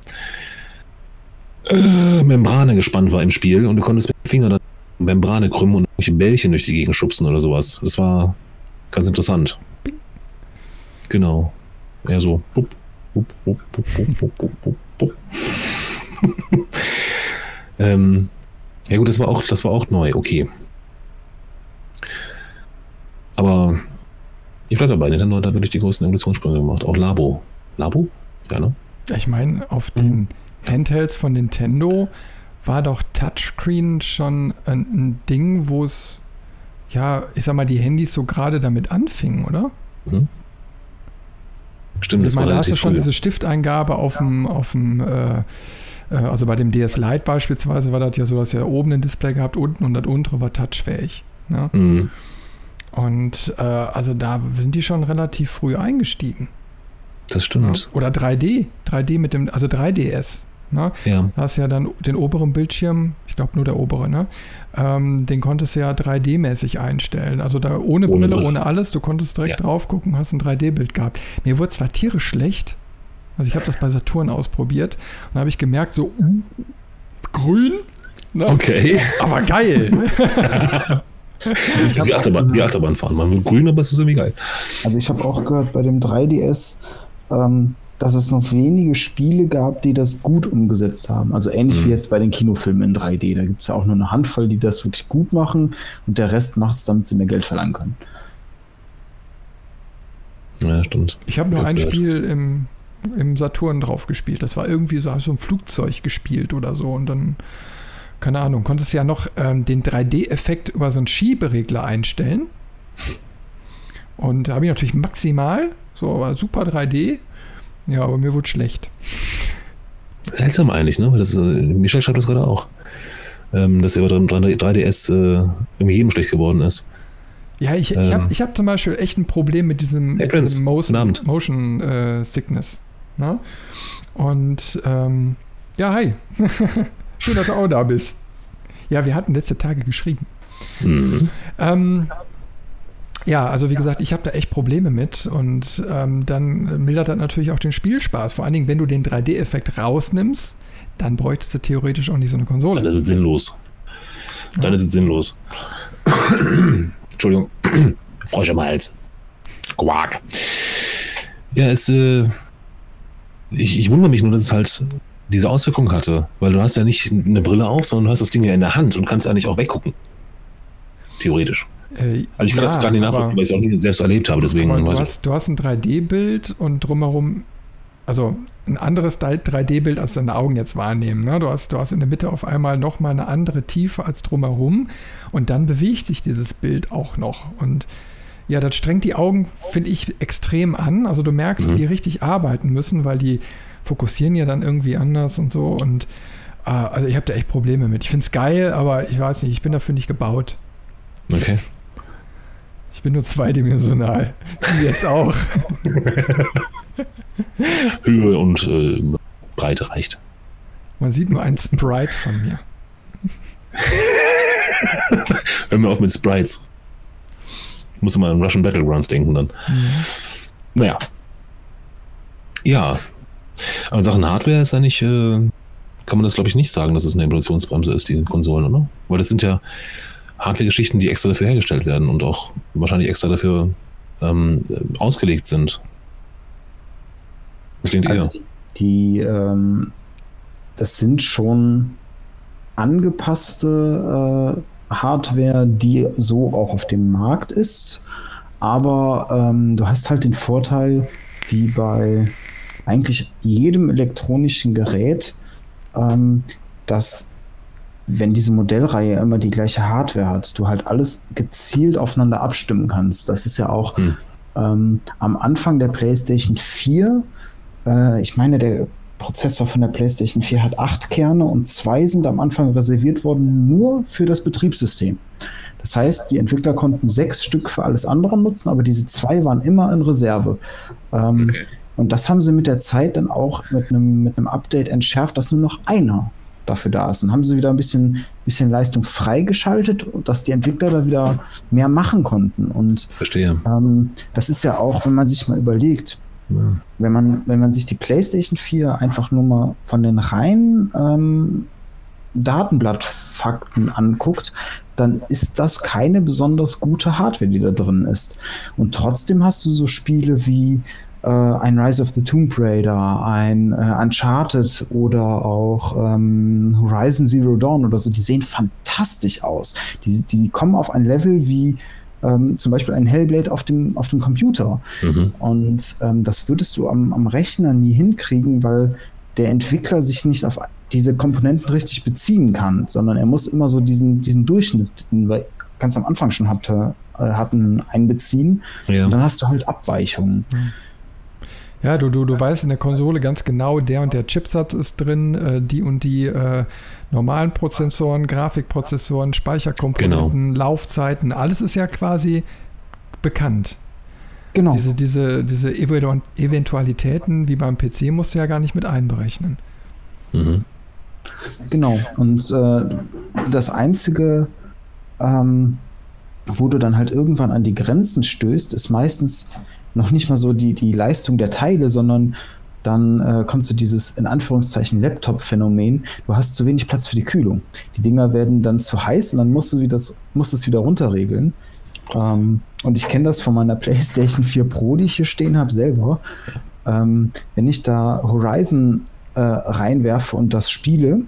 äh, Membrane gespannt war im Spiel und du konntest mit dem Finger dann Membrane krümmen und irgendwelche Bällchen durch die Gegend schubsen oder sowas. Das war ganz interessant. Genau. Eher so. Bup, bup, bup, ähm, ja gut, das war auch, das war auch neu, okay. Aber ich bleibe dabei, Nintendo hat da wirklich die größten Evolutionssprünge gemacht. Auch Labo. Labo? Ja, ne? Ich meine, auf den Handhelds von Nintendo war doch Touchscreen schon ein, ein Ding, wo es, ja, ich sag mal, die Handys so gerade damit anfingen, oder? Mhm. Stimmt, das ich meine, war da hast du schon früher. diese Stifteingabe auf dem, auf dem äh, äh, also bei dem DS Lite beispielsweise war das ja so, dass er oben ein Display gehabt, unten und das untere war touchfähig. Ne? Mhm. Und äh, also da sind die schon relativ früh eingestiegen. Das stimmt. Ja? Oder 3D, 3D mit dem, also 3DS. Ne? Ja. Da hast ja dann den oberen Bildschirm, ich glaube nur der obere, ne? Ähm, den konntest du ja 3D-mäßig einstellen. Also da ohne, ohne Brille, Brille, ohne alles, du konntest direkt ja. drauf gucken, hast ein 3D-Bild gehabt. Mir wurde zwar tierisch schlecht, also ich habe das bei Saturn ausprobiert und da habe ich gemerkt, so uh, grün. Ne? Okay. Aber geil. ich wie Achterbahn, wie Achterbahn fahren. Man will grün, aber es ist irgendwie geil. Also ich habe auch gehört, bei dem 3DS ähm, dass es noch wenige Spiele gab, die das gut umgesetzt haben. Also ähnlich mhm. wie jetzt bei den Kinofilmen in 3D. Da gibt es ja auch nur eine Handvoll, die das wirklich gut machen und der Rest macht es, damit sie mehr Geld verlangen können. Ja, stimmt. Ich habe nur ein Spiel im, im Saturn drauf gespielt. Das war irgendwie so, so ein Flugzeug gespielt oder so und dann keine Ahnung, konntest ja noch ähm, den 3D-Effekt über so einen Schieberegler einstellen. Und da habe ich natürlich maximal, so super 3D, ja, aber mir wurde schlecht. Seltsam eigentlich, ne? Weil das, äh, Michel schreibt das gerade auch. Ähm, dass er bei 3DS äh, irgendwie jedem schlecht geworden ist. Ja, ich, ähm, ich habe ich hab zum Beispiel echt ein Problem mit diesem, hey, diesem Motion, Motion äh, Sickness. Ne? Und ähm, ja, hi. Schön, dass du auch da bist. Ja, wir hatten letzte Tage geschrieben. Mhm. Ähm, ja, also wie gesagt, ich habe da echt Probleme mit und ähm, dann mildert das natürlich auch den Spielspaß. Vor allen Dingen, wenn du den 3D-Effekt rausnimmst, dann bräuchtest du theoretisch auch nicht so eine Konsole. Dann ist es sinnlos. Dann ja. ist es sinnlos. Entschuldigung. Frosch im Hals. Quark. Ja, es, äh, ich, ich wundere mich nur, dass es halt diese Auswirkung hatte, weil du hast ja nicht eine Brille auf, sondern du hast das Ding ja in der Hand und kannst eigentlich auch weggucken. Theoretisch. Äh, also ich kann ja, das gar nicht nachvollziehen, weil ich es auch nie selbst erlebt habe. Deswegen du, hast, du hast ein 3D-Bild und drumherum, also ein anderes 3D-Bild, als deine Augen jetzt wahrnehmen. Ne? Du, hast, du hast in der Mitte auf einmal nochmal eine andere Tiefe als drumherum und dann bewegt sich dieses Bild auch noch. Und ja, das strengt die Augen, finde ich, extrem an. Also du merkst, mhm. wie die richtig arbeiten müssen, weil die fokussieren ja dann irgendwie anders und so. Und äh, also ich habe da echt Probleme mit. Ich finde es geil, aber ich weiß nicht, ich bin dafür nicht gebaut. Okay. Ich bin nur zweidimensional. Du jetzt auch. Höhe und äh, Breite reicht. Man sieht nur ein Sprite von mir. Hör mir auf mit Sprites. Ich muss mal an Russian Battlegrounds denken dann. Mhm. Naja. Ja. Aber in Sachen Hardware ist eigentlich, äh, kann man das glaube ich nicht sagen, dass es eine Evolutionsbremse ist, die Konsolen, oder? Weil das sind ja Hardware-Geschichten, die extra dafür hergestellt werden und auch wahrscheinlich extra dafür ähm, ausgelegt sind. Das klingt also eher. Die, die ähm, das sind schon angepasste äh, Hardware, die so auch auf dem Markt ist. Aber ähm, du hast halt den Vorteil, wie bei eigentlich jedem elektronischen Gerät, ähm, dass wenn diese Modellreihe immer die gleiche Hardware hat, du halt alles gezielt aufeinander abstimmen kannst. Das ist ja auch hm. ähm, am Anfang der PlayStation 4, äh, ich meine, der Prozessor von der PlayStation 4 hat acht Kerne und zwei sind am Anfang reserviert worden nur für das Betriebssystem. Das heißt, die Entwickler konnten sechs Stück für alles andere nutzen, aber diese zwei waren immer in Reserve. Ähm, okay. Und das haben sie mit der Zeit dann auch mit einem, mit einem Update entschärft, dass nur noch einer dafür da ist. Dann haben sie wieder ein bisschen, bisschen Leistung freigeschaltet, dass die Entwickler da wieder mehr machen konnten. Und Verstehe. Ähm, das ist ja auch, wenn man sich mal überlegt, ja. wenn, man, wenn man sich die PlayStation 4 einfach nur mal von den reinen ähm, Datenblattfakten anguckt, dann ist das keine besonders gute Hardware, die da drin ist. Und trotzdem hast du so Spiele wie äh, ein Rise of the Tomb Raider, ein äh, Uncharted oder auch ähm, Horizon Zero Dawn oder so, die sehen fantastisch aus. Die, die kommen auf ein Level wie ähm, zum Beispiel ein Hellblade auf dem, auf dem Computer. Mhm. Und ähm, das würdest du am, am Rechner nie hinkriegen, weil der Entwickler sich nicht auf diese Komponenten richtig beziehen kann, sondern er muss immer so diesen, diesen Durchschnitt, den wir ganz am Anfang schon hatte, äh, hatten, einbeziehen. Ja. Und dann hast du halt Abweichungen. Mhm. Ja, du, du, du weißt in der Konsole ganz genau, der und der Chipsatz ist drin, äh, die und die äh, normalen Prozessoren, Grafikprozessoren, Speicherkomponenten, genau. Laufzeiten, alles ist ja quasi bekannt. Genau. Diese, diese, diese Eventualitäten wie beim PC musst du ja gar nicht mit einberechnen. Mhm. Genau. Und äh, das Einzige, ähm, wo du dann halt irgendwann an die Grenzen stößt, ist meistens noch nicht mal so die, die Leistung der Teile, sondern dann äh, kommt so dieses in Anführungszeichen Laptop-Phänomen. Du hast zu wenig Platz für die Kühlung. Die Dinger werden dann zu heiß und dann musst du, das, musst es wieder runterregeln. Ähm, und ich kenne das von meiner PlayStation 4 Pro, die ich hier stehen habe, selber. Ähm, wenn ich da Horizon äh, reinwerfe und das spiele,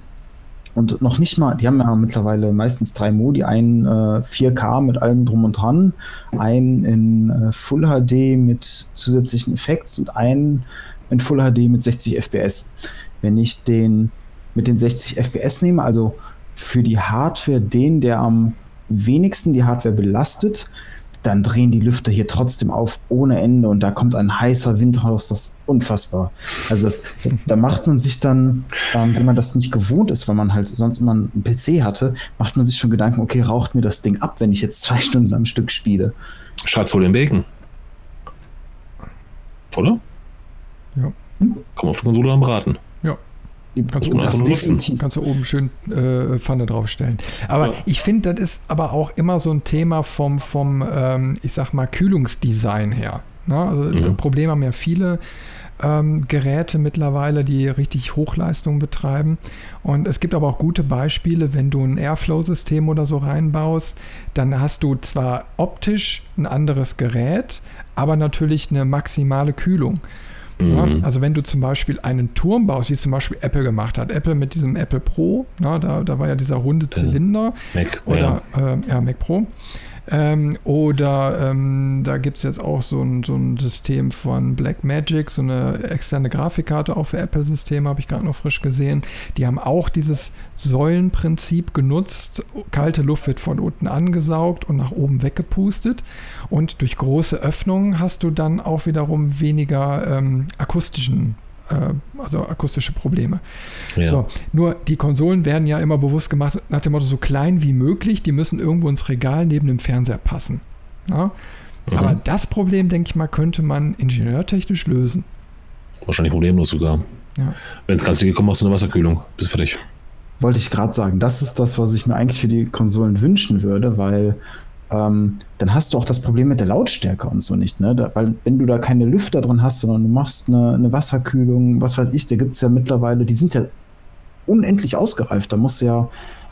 und noch nicht mal, die haben ja mittlerweile meistens drei Modi, einen äh, 4K mit allem drum und dran, einen in äh, Full HD mit zusätzlichen Effekts und einen in Full HD mit 60 FPS. Wenn ich den mit den 60 FPS nehme, also für die Hardware den, der am wenigsten die Hardware belastet, dann drehen die Lüfter hier trotzdem auf ohne Ende und da kommt ein heißer Wind raus, das ist unfassbar. Also das, da macht man sich dann, ähm, wenn man das nicht gewohnt ist, weil man halt sonst immer einen PC hatte, macht man sich schon Gedanken, okay, raucht mir das Ding ab, wenn ich jetzt zwei Stunden am Stück spiele. Schatz, hol den Bacon. Oder? Ja. Komm auf die Konsole am Braten. Kannst du, das definitiv. kannst du oben schön äh, Pfanne draufstellen. Aber ja. ich finde, das ist aber auch immer so ein Thema vom, vom ähm, ich sag mal, Kühlungsdesign her. Ne? Also mhm. Problem haben ja viele ähm, Geräte mittlerweile, die richtig Hochleistung betreiben. Und es gibt aber auch gute Beispiele, wenn du ein Airflow-System oder so reinbaust, dann hast du zwar optisch ein anderes Gerät, aber natürlich eine maximale Kühlung. Ja, mhm. also wenn du zum Beispiel einen Turm baust, wie es zum Beispiel Apple gemacht hat, Apple mit diesem Apple Pro, na, da, da war ja dieser runde äh, Zylinder. Mac, oder, ja. Äh, ja, Mac Pro. Ähm, oder ähm, da gibt es jetzt auch so ein, so ein System von Blackmagic, so eine externe Grafikkarte auch für Apple-Systeme, habe ich gerade noch frisch gesehen. Die haben auch dieses Säulenprinzip genutzt. Kalte Luft wird von unten angesaugt und nach oben weggepustet. Und durch große Öffnungen hast du dann auch wiederum weniger ähm, akustischen also akustische Probleme. Ja. So, nur die Konsolen werden ja immer bewusst gemacht nach dem Motto so klein wie möglich, die müssen irgendwo ins Regal neben dem Fernseher passen. Ja? Mhm. Aber das Problem, denke ich mal, könnte man ingenieurtechnisch lösen. Wahrscheinlich problemlos sogar. Ja. Wenn es ganz dicke kommt, machst du eine Wasserkühlung. Bist fertig. Wollte ich gerade sagen, das ist das, was ich mir eigentlich für die Konsolen wünschen würde, weil ähm, dann hast du auch das Problem mit der Lautstärke und so nicht, ne? Da, weil wenn du da keine Lüfter drin hast, sondern du machst eine, eine Wasserkühlung, was weiß ich, da gibt es ja mittlerweile, die sind ja unendlich ausgereift. Da musst du ja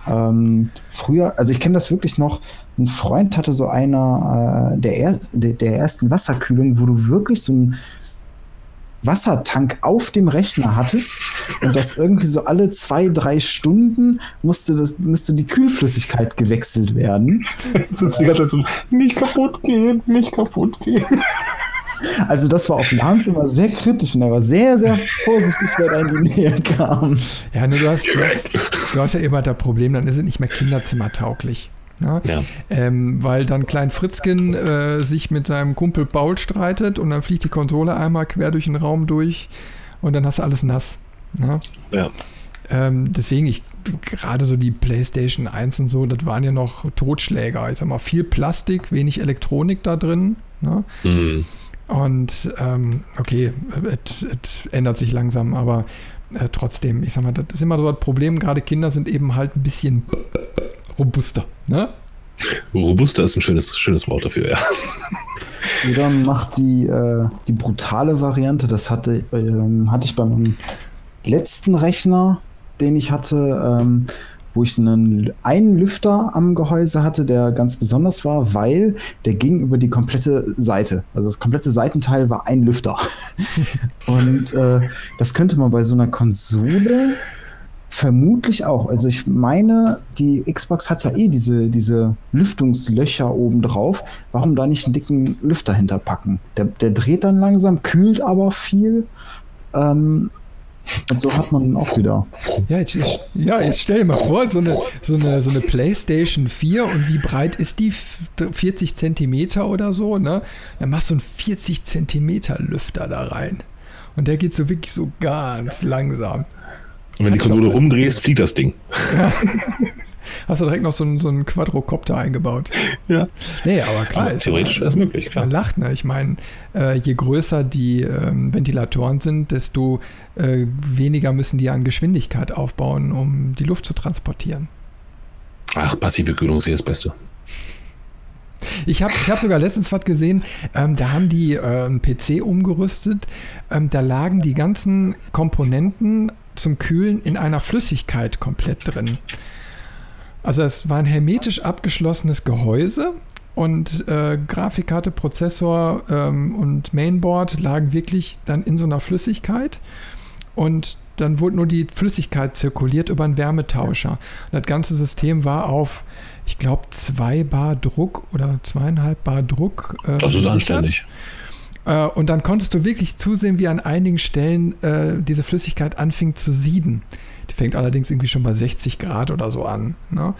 ähm, früher, also ich kenne das wirklich noch, ein Freund hatte so einer äh, der, er, der, der ersten Wasserkühlung, wo du wirklich so ein Wassertank auf dem Rechner hattest und das irgendwie so alle zwei, drei Stunden musste, das, musste die Kühlflüssigkeit gewechselt werden. Sitzt die ganze Zeit so, nicht kaputt gehen, nicht kaputt gehen. Also das war auf Lance immer sehr kritisch und er war sehr, sehr vorsichtig, wer da in die Nähe kam. Ja, nur du hast, du hast, du hast ja immer das Problem, dann ist es nicht mehr kinderzimmertauglich. Ne? Ja. Ähm, weil dann Klein Fritzkin äh, sich mit seinem Kumpel Paul streitet und dann fliegt die Konsole einmal quer durch den Raum durch und dann hast du alles nass. Ne? Ja. Ähm, deswegen, ich gerade so die PlayStation 1 und so, das waren ja noch Totschläger. Ich sag mal, viel Plastik, wenig Elektronik da drin. Ne? Hm. Und ähm, okay, es es ändert sich langsam, aber äh, trotzdem, ich sag mal, das ist immer so das Problem. Gerade Kinder sind eben halt ein bisschen robuster. Ne? Robuster ist ein schönes, schönes Wort dafür, ja. Oder macht die, äh, die brutale Variante, das hatte, ähm, hatte ich beim letzten Rechner, den ich hatte, ähm, wo ich einen, einen Lüfter am Gehäuse hatte, der ganz besonders war, weil der ging über die komplette Seite. Also das komplette Seitenteil war ein Lüfter. Und äh, das könnte man bei so einer Konsole vermutlich auch. Also ich meine, die Xbox hat ja eh diese, diese Lüftungslöcher oben drauf. Warum da nicht einen dicken Lüfter hinterpacken? Der, der dreht dann langsam, kühlt aber viel. Ähm, und so hat man auch wieder. Ja, jetzt, ja, jetzt stell dir mal vor, so eine, so, eine, so eine PlayStation 4 und wie breit ist die? 40 Zentimeter oder so, ne? Dann machst du einen 40 Zentimeter Lüfter da rein. Und der geht so wirklich so ganz langsam. Und wenn die Konsole umdrehst, fliegt das Ding. Hast du direkt noch so einen, so einen Quadrocopter eingebaut? Ja. Nee, aber klar. Aber ist- theoretisch wäre es möglich, klar. Man lacht, ne? Ich meine, äh, je größer die ähm, Ventilatoren sind, desto äh, weniger müssen die an Geschwindigkeit aufbauen, um die Luft zu transportieren. Ach, passive Kühlung ist hier das Beste. Ich habe ich hab sogar letztens was gesehen, ähm, da haben die äh, einen PC umgerüstet. Ähm, da lagen die ganzen Komponenten zum Kühlen in einer Flüssigkeit komplett drin. Also es war ein hermetisch abgeschlossenes Gehäuse und äh, Grafikkarte, Prozessor ähm, und Mainboard lagen wirklich dann in so einer Flüssigkeit und dann wurde nur die Flüssigkeit zirkuliert über einen Wärmetauscher. Und das ganze System war auf, ich glaube, 2 Bar Druck oder zweieinhalb Bar Druck. äh, Das ist anständig. Äh, und dann konntest du wirklich zusehen, wie an einigen Stellen äh, diese Flüssigkeit anfing zu sieden. Die fängt allerdings irgendwie schon bei 60 Grad oder so an. Ne?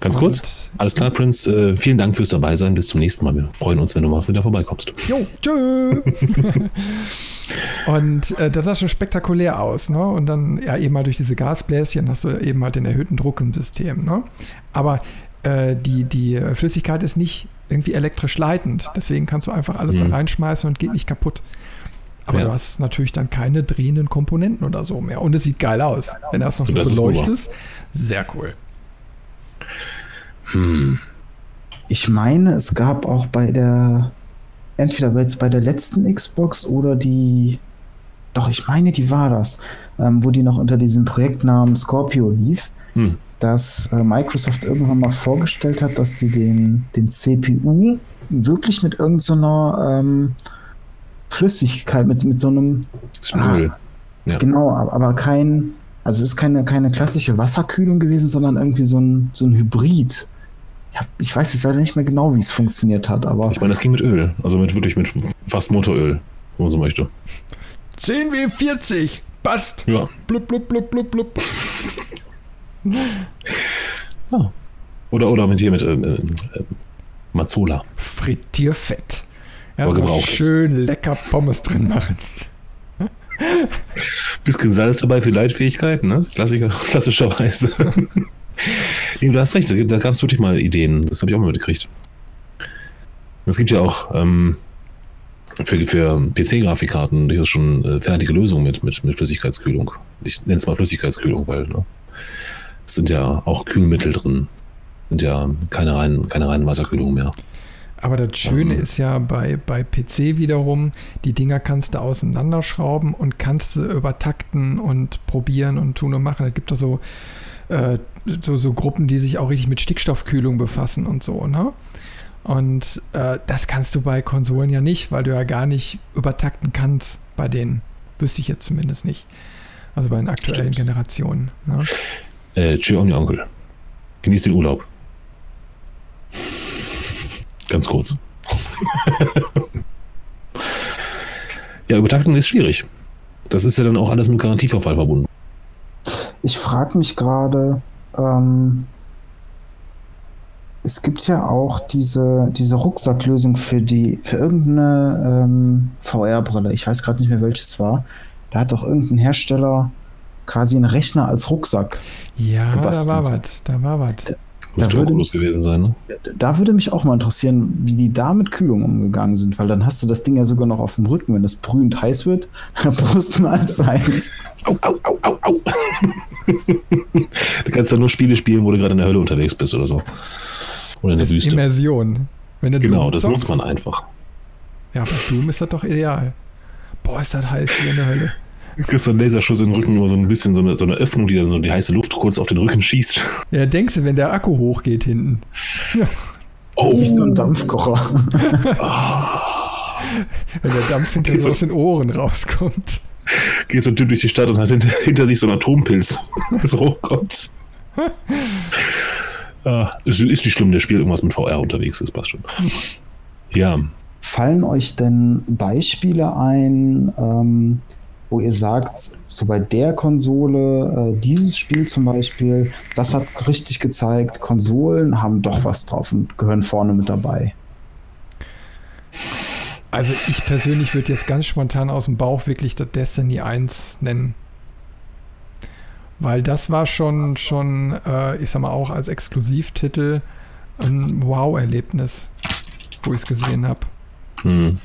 Ganz Und- kurz. Alles klar, Prince. Äh, vielen Dank fürs Dabeisein. Bis zum nächsten Mal. Wir freuen uns, wenn du mal wieder vorbeikommst. Jo, tschö. und äh, das sah schon spektakulär aus, ne? Und dann ja eben mal durch diese Gasbläschen hast du eben halt den erhöhten Druck im System, ne? Aber äh, die, die Flüssigkeit ist nicht irgendwie elektrisch leitend. Deswegen kannst du einfach alles Mhm. da reinschmeißen und geht nicht kaputt. Aber Ja. du hast natürlich dann keine drehenden Komponenten oder so mehr. Und es sieht geil aus. Wenn du das noch so Das beleuchtest, sehr cool. Hm. Ich meine, es gab auch bei der, entweder jetzt bei der letzten Xbox oder die, doch, ich meine, die war das, ähm, wo die noch unter diesem Projektnamen Scorpio lief, Hm. Dass äh, Microsoft irgendwann mal vorgestellt hat, dass sie den, den CPU wirklich mit irgendeiner ähm, Flüssigkeit, mit, mit so einem, ein Ah. Öl. Ja. genau, aber, kein, also es ist keine, keine klassische Wasserkühlung gewesen, sondern irgendwie so ein, so ein Hybrid. Ja, ich weiß jetzt leider nicht mehr genau, wie es funktioniert hat, aber Ich meine, das ging mit Öl. Also mit wirklich mit fast Motoröl, wenn man so möchte. 10 wie 40. Passt. Ja. Blub, blub, blub, blub, blub. Ja. Oder, oder mit hier mit ähm, ähm, ähm, Mazzola. Frittierfett. Ja, gebrauchtes. schön lecker Pommes drin machen. Bisschen Salz dabei für Leitfähigkeiten, ne? Klassiker, klassischerweise. du hast recht, da gab es wirklich mal Ideen. Das habe ich auch mal mitgekriegt. Es gibt ja auch ähm, für, für PC-Grafikkarten durchaus schon äh, fertige Lösungen mit, mit, mit Flüssigkeitskühlung. Ich nenne es mal Flüssigkeitskühlung, weil ne, sind ja auch Kühlmittel drin. Sind ja keine reinen, keine reinen Wasserkühlungen mehr. Aber das Schöne ist ja bei, bei PC wiederum, die Dinger kannst du auseinanderschrauben und kannst du übertakten und probieren und tun und machen. Es gibt da so, äh, so, so Gruppen, die sich auch richtig mit Stickstoffkühlung befassen und so, ne? Und äh, das kannst du bei Konsolen ja nicht, weil du ja gar nicht übertakten kannst bei denen. Wüsste ich jetzt zumindest nicht. Also bei den aktuellen Stimmt. Generationen. Ne? Äh, tschüss, Onkel. Genieß den Urlaub. Ganz kurz. ja, Übertaktung ist schwierig. Das ist ja dann auch alles mit Garantieverfall verbunden. Ich frage mich gerade, ähm, es gibt ja auch diese, diese Rucksacklösung für die, für irgendeine ähm, VR-Brille. Ich weiß gerade nicht mehr, welches war. Da hat doch irgendein Hersteller quasi einen Rechner als Rucksack. Ja, gebastelt. da war was. Da war was. Muss würde, gewesen sein, ne? Da würde mich auch mal interessieren, wie die da mit Kühlung umgegangen sind, weil dann hast du das Ding ja sogar noch auf dem Rücken, wenn es brühend heiß wird. Brustmahlzeit. Au, au, au, au, au. du kannst ja nur Spiele spielen, wo du gerade in der Hölle unterwegs bist oder so. Oder in der Wüste. Immersion. Wenn genau, Doom das zockst, muss man einfach. Ja, bei Doom ist das doch ideal. Boah, ist das heiß hier in der Hölle. Du kriegst einen Laserschuss in den Rücken, nur so ein bisschen so eine, so eine Öffnung, die dann so die heiße Luft kurz auf den Rücken schießt. Ja, denkst du, wenn der Akku hochgeht hinten. Oh. Wie so ein Dampfkocher. wenn der Dampf hinter so aus den Ohren rauskommt. Geht so ein Typ durch die Stadt und hat hinter, hinter sich so einen Atompilz. so, oh Gott. Ah, ist, ist nicht schlimm, der spielt irgendwas mit VR unterwegs, das passt schon. Ja. Fallen euch denn Beispiele ein, ähm, wo ihr sagt, so bei der Konsole, äh, dieses Spiel zum Beispiel, das hat richtig gezeigt, Konsolen haben doch was drauf und gehören vorne mit dabei. Also ich persönlich würde jetzt ganz spontan aus dem Bauch wirklich das Destiny 1 nennen. Weil das war schon, schon äh, ich sag mal, auch als Exklusivtitel ein Wow-Erlebnis, wo ich es gesehen habe. Hm.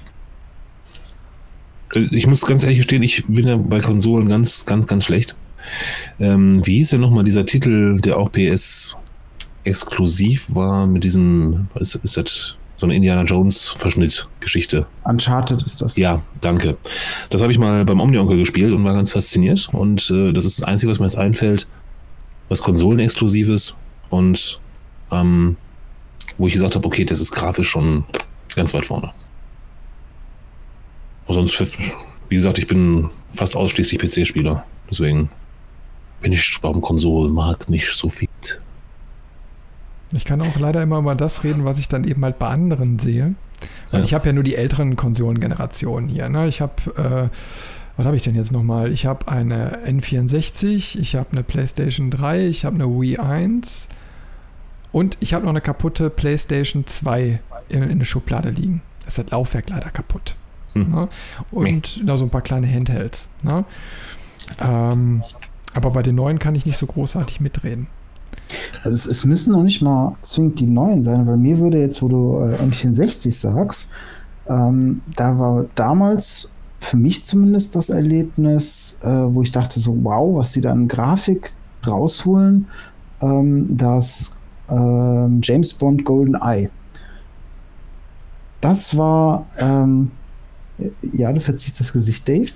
Ich muss ganz ehrlich gestehen, ich bin ja bei Konsolen ganz, ganz, ganz schlecht. Ähm, wie hieß denn nochmal dieser Titel, der auch PS exklusiv war mit diesem, was ist, ist das? So eine Indiana Jones Verschnitt-Geschichte. Uncharted ist das. Ja, danke. Das habe ich mal beim Omni-Onkel gespielt und war ganz fasziniert. Und äh, das ist das Einzige, was mir jetzt einfällt, was konsolenexklusiv ist und ähm, wo ich gesagt habe, okay, das ist grafisch schon ganz weit vorne. Sonst, wie gesagt, ich bin fast ausschließlich PC-Spieler. Deswegen bin ich beim Konsolenmarkt nicht so fit. Ich kann auch leider immer über das reden, was ich dann eben halt bei anderen sehe. Ja. Ich habe ja nur die älteren Konsolengenerationen hier. Ne? Ich habe, äh, was habe ich denn jetzt nochmal? Ich habe eine N64, ich habe eine PlayStation 3, ich habe eine Wii 1 und ich habe noch eine kaputte PlayStation 2 in, in der Schublade liegen. Das ist das Laufwerk leider kaputt. Hm. Ne? Und da so ein paar kleine Handhelds. Ne? Ähm, aber bei den neuen kann ich nicht so großartig mitreden. Also es, es, müssen noch nicht mal zwingend die neuen sein, weil mir würde jetzt, wo du äh, N64 sagst, ähm, da war damals für mich zumindest das Erlebnis, äh, wo ich dachte so, wow, was die da an Grafik rausholen, ähm, das äh, James Bond Golden Eye. Das war, ähm, ja, du verziehst das Gesicht, Dave.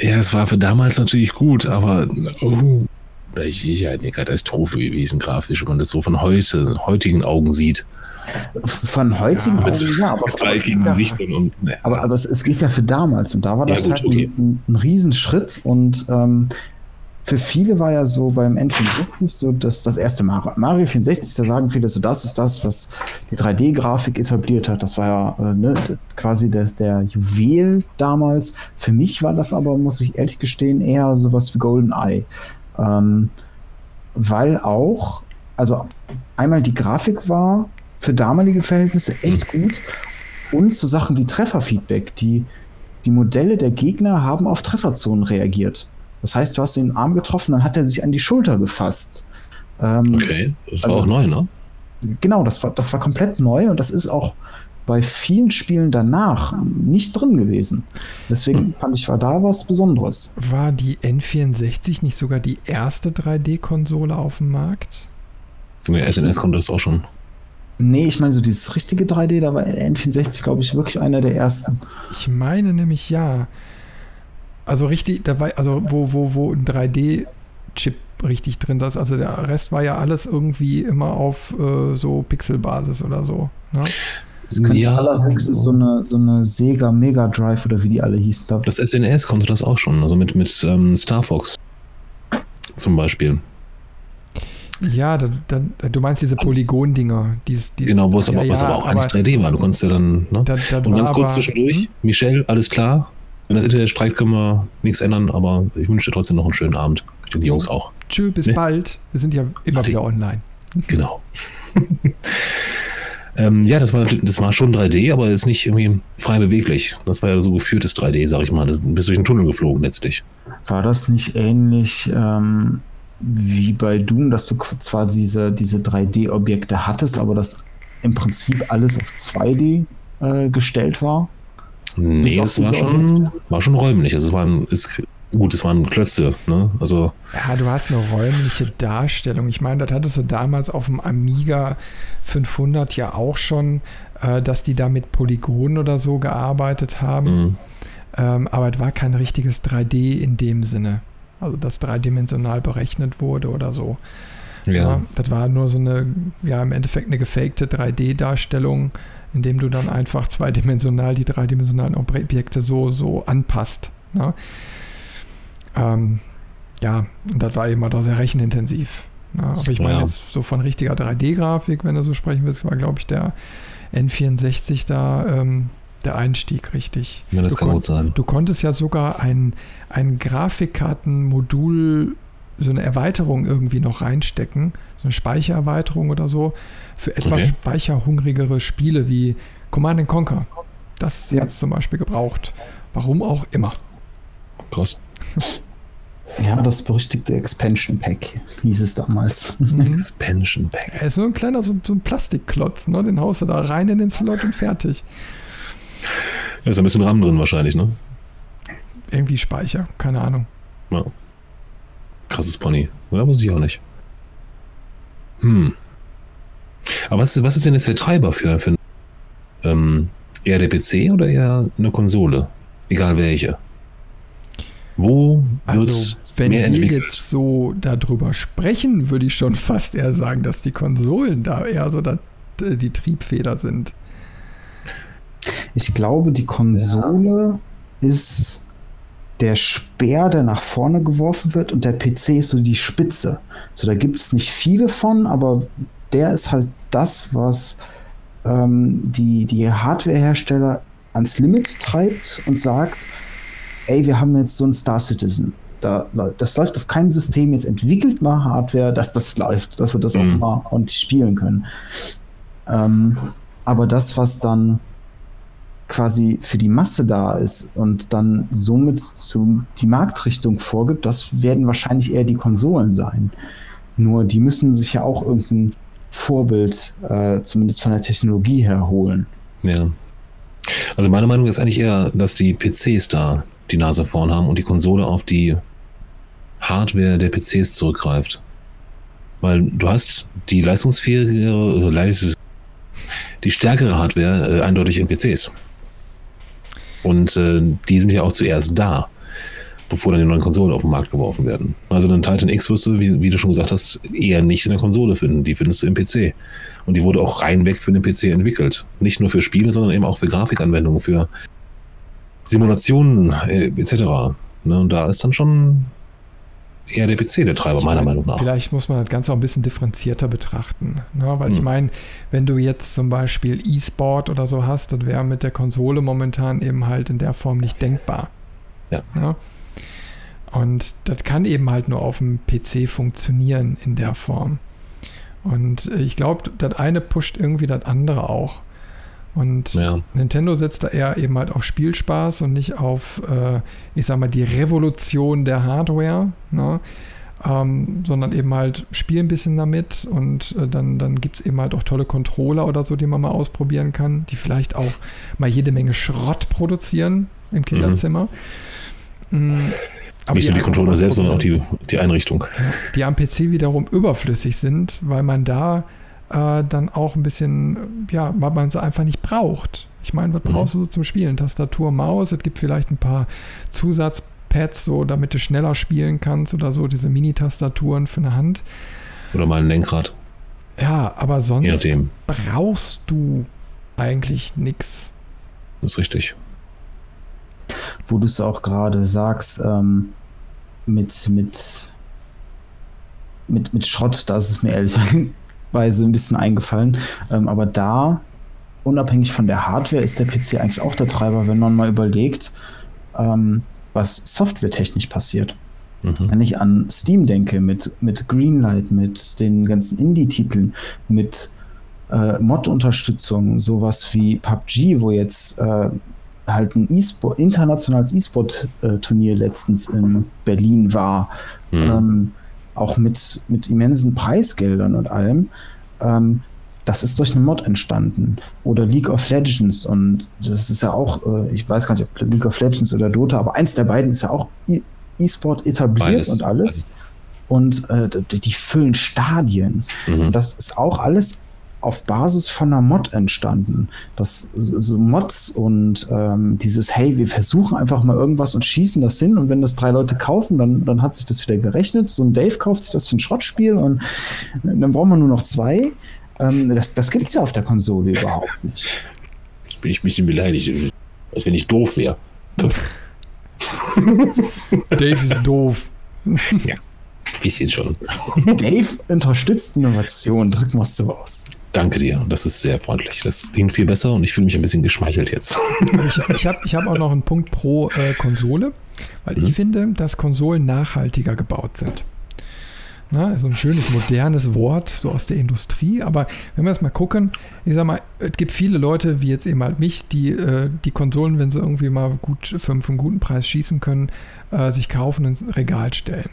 Ja, es war für damals natürlich gut, aber oh, welche eine Katastrophe gewesen, grafisch, wenn man das so von heute, heutigen Augen sieht. Von heutigen ja, Augen, ja, aber Gesichtern und. Ne. Aber, aber es, es geht ja für damals und da war das ja, gut, halt okay. ein, ein, Riesenschritt und ähm, für viele war ja so beim N64 so das, das erste Mario. Mario 64, da sagen viele so, das ist das, was die 3D-Grafik etabliert hat. Das war ja äh, ne, quasi das, der Juwel damals. Für mich war das aber, muss ich ehrlich gestehen, eher sowas wie Golden Eye. Ähm, weil auch, also einmal die Grafik war für damalige Verhältnisse echt gut und so Sachen wie Trefferfeedback. Die, die Modelle der Gegner haben auf Trefferzonen reagiert. Das heißt, du hast den Arm getroffen, dann hat er sich an die Schulter gefasst. Ähm, okay, das war also, auch neu, ne? Genau, das war, das war komplett neu und das ist auch bei vielen Spielen danach nicht drin gewesen. Deswegen hm. fand ich, war da was Besonderes. War die N64 nicht sogar die erste 3D-Konsole auf dem Markt? Der SNS konnte das auch schon. Nee, ich meine so dieses richtige 3D, da war N64, glaube ich, wirklich einer der ersten. Ich meine nämlich ja. Also richtig, da war, also wo, wo, wo ein 3D-Chip richtig drin saß. Also der Rest war ja alles irgendwie immer auf äh, so Pixelbasis oder so. Ne? Es könnte ja, allerhöchstens so eine, so eine Sega Mega Drive oder wie die alle hießen. Das SNS konnte das auch schon, also mit, mit ähm, Star Fox zum Beispiel. Ja, da, da, du meinst diese Polygon-Dinger. Dies, dies, genau, wo es aber, ja, was aber auch aber nicht 3D war. Du konntest ja dann. Ne? Da, da Und ganz kurz aber, zwischendurch, hm? Michelle, alles klar. Wenn das Internet streikt, können wir nichts ändern, aber ich wünsche dir trotzdem noch einen schönen Abend. Den Jungs auch. Tschüss, bis ne? bald. Wir sind ja immer Adi. wieder online. Genau. ähm, ja, das war, das war schon 3D, aber ist nicht irgendwie frei beweglich. Das war ja so geführtes 3D, sag ich mal. Du bist durch den Tunnel geflogen letztlich. War das nicht ähnlich ähm, wie bei Doom, dass du zwar diese, diese 3D-Objekte hattest, aber das im Prinzip alles auf 2D äh, gestellt war? Nee, es war schon, war schon räumlich. Also es war ein, ist, gut, es waren Klötze, ne? Also. Ja, du hast eine räumliche Darstellung. Ich meine, das hattest du damals auf dem Amiga 500 ja auch schon, äh, dass die da mit Polygonen oder so gearbeitet haben. Mhm. Ähm, aber es war kein richtiges 3D in dem Sinne. Also, dass dreidimensional berechnet wurde oder so. Ja. ja. Das war nur so eine, ja, im Endeffekt eine gefakte 3D-Darstellung indem du dann einfach zweidimensional die dreidimensionalen Objekte so, so anpasst. Ne? Ähm, ja, und das war eben auch sehr rechenintensiv. Ne? Aber ich meine ja. jetzt so von richtiger 3D-Grafik, wenn du so sprechen willst, war glaube ich der N64 da ähm, der Einstieg richtig. Ja, das du kann gut sein. Du konntest ja sogar ein, ein Grafikkartenmodul, so eine Erweiterung irgendwie noch reinstecken, so eine Speichererweiterung oder so, für etwas okay. speicherhungrigere Spiele wie Command Conquer. Das ja. jetzt zum Beispiel gebraucht. Warum auch immer. Krass. Ja, das berüchtigte Expansion Pack hieß es damals. Expansion Pack. Er ist so ein kleiner, so, so, ein Plastikklotz, ne? Den haust du da rein in den Slot und fertig. Da ist ein bisschen RAM drin wahrscheinlich, ne? Irgendwie Speicher, keine Ahnung. Ja. Krasses Pony. Ja, weiß ich auch nicht. Hm. Aber was, was ist denn jetzt der Treiber für, für ähm, eher der PC oder eher eine Konsole? Egal welche. Wo wird also, wenn mehr wir jetzt so darüber sprechen, würde ich schon fast eher sagen, dass die Konsolen da eher so da, die Triebfeder sind. Ich glaube, die Konsole ja. ist der Speer, der nach vorne geworfen wird, und der PC ist so die Spitze. So, da gibt es nicht viele von, aber der ist halt das, was ähm, die, die Hardwarehersteller ans Limit treibt und sagt, ey, wir haben jetzt so einen Star Citizen. Da, das läuft auf keinem System, jetzt entwickelt mal Hardware, dass das läuft, dass wir das mhm. auch mal und spielen können. Ähm, aber das, was dann quasi für die Masse da ist und dann somit die Marktrichtung vorgibt, das werden wahrscheinlich eher die Konsolen sein. Nur die müssen sich ja auch irgendein Vorbild, äh, zumindest von der Technologie her, holen. Ja. Also meine Meinung ist eigentlich eher, dass die PCs da die Nase vorn haben und die Konsole auf die Hardware der PCs zurückgreift. Weil du hast die leistungsfähigere, also die stärkere Hardware äh, eindeutig in PCs. Und äh, die sind ja auch zuerst da bevor dann die neuen Konsolen auf den Markt geworfen werden. Also einen Titan X wirst du, wie, wie, du schon gesagt hast, eher nicht in der Konsole finden. Die findest du im PC. Und die wurde auch reinweg für den PC entwickelt. Nicht nur für Spiele, sondern eben auch für Grafikanwendungen, für Simulationen äh, etc. Ne? Und da ist dann schon eher der PC der Treiber, meiner Meinung nach. Vielleicht muss man das Ganze auch ein bisschen differenzierter betrachten. Ne? Weil hm. ich meine, wenn du jetzt zum Beispiel E-Sport oder so hast, das wäre mit der Konsole momentan eben halt in der Form nicht denkbar. Ja. Ne? Und das kann eben halt nur auf dem PC funktionieren in der Form. Und ich glaube, das eine pusht irgendwie das andere auch. Und ja. Nintendo setzt da eher eben halt auf Spielspaß und nicht auf, äh, ich sag mal, die Revolution der Hardware. Ne? ähm, sondern eben halt spiel ein bisschen damit und äh, dann, dann gibt es eben halt auch tolle Controller oder so, die man mal ausprobieren kann, die vielleicht auch mal jede Menge Schrott produzieren im Kinderzimmer. Mhm. Mm, Nicht nur die Controller selbst, sondern auch die, die Einrichtung. Die am PC wiederum überflüssig sind, weil man da äh, dann auch ein bisschen, ja, weil man sie einfach nicht braucht. Ich meine, was mhm. brauchst du so zum Spielen? Tastatur, Maus, es gibt vielleicht ein paar Zusatz Pads, so damit du schneller spielen kannst oder so, diese Mini-Tastaturen für eine Hand. Oder mal ein Lenkrad. Ja, aber sonst brauchst du eigentlich nichts. Das ist richtig. Wo du es auch gerade sagst, ähm, mit, mit, mit, mit Schrott, da ist es mir ehrlicherweise ein bisschen eingefallen. Ähm, aber da, unabhängig von der Hardware, ist der PC eigentlich auch der Treiber, wenn man mal überlegt, ähm, was softwaretechnisch passiert. Mhm. Wenn ich an Steam denke, mit, mit Greenlight, mit den ganzen Indie-Titeln, mit äh, Mod-Unterstützung, sowas wie PUBG, wo jetzt äh, halt ein E-Sport, internationales E-Sport-Turnier letztens in Berlin war, mhm. ähm, auch mit, mit immensen Preisgeldern und allem. Ähm, das ist durch eine Mod entstanden. Oder League of Legends. Und das ist ja auch, äh, ich weiß gar nicht, ob League of Legends oder Dota, aber eins der beiden ist ja auch e- E-Sport etabliert Beides. und alles. Und äh, die, die, füllen Stadien. Mhm. Das ist auch alles auf Basis von einer Mod entstanden. Das so Mods und ähm, dieses, hey, wir versuchen einfach mal irgendwas und schießen das hin und wenn das drei Leute kaufen, dann, dann hat sich das wieder gerechnet. So ein Dave kauft sich das für ein Schrottspiel und dann brauchen wir nur noch zwei. Ähm, das das gibt es ja auf der Konsole überhaupt nicht. Jetzt bin ich ein bisschen beleidigt, als wenn ich doof wäre. Dave ist doof. ja, ein bisschen schon. Dave unterstützt Innovation, drücken wir es so aus. Danke dir, das ist sehr freundlich. Das klingt viel besser und ich fühle mich ein bisschen geschmeichelt jetzt. ich ich habe ich hab auch noch einen Punkt pro äh, Konsole, weil mhm. ich finde, dass Konsolen nachhaltiger gebaut sind. Ne? Also ein schönes, modernes Wort, so aus der Industrie. Aber wenn wir jetzt mal gucken, ich sag mal, es gibt viele Leute, wie jetzt eben halt mich, die äh, die Konsolen, wenn sie irgendwie mal gut für, für einen guten Preis schießen können, äh, sich kaufen und ins Regal stellen.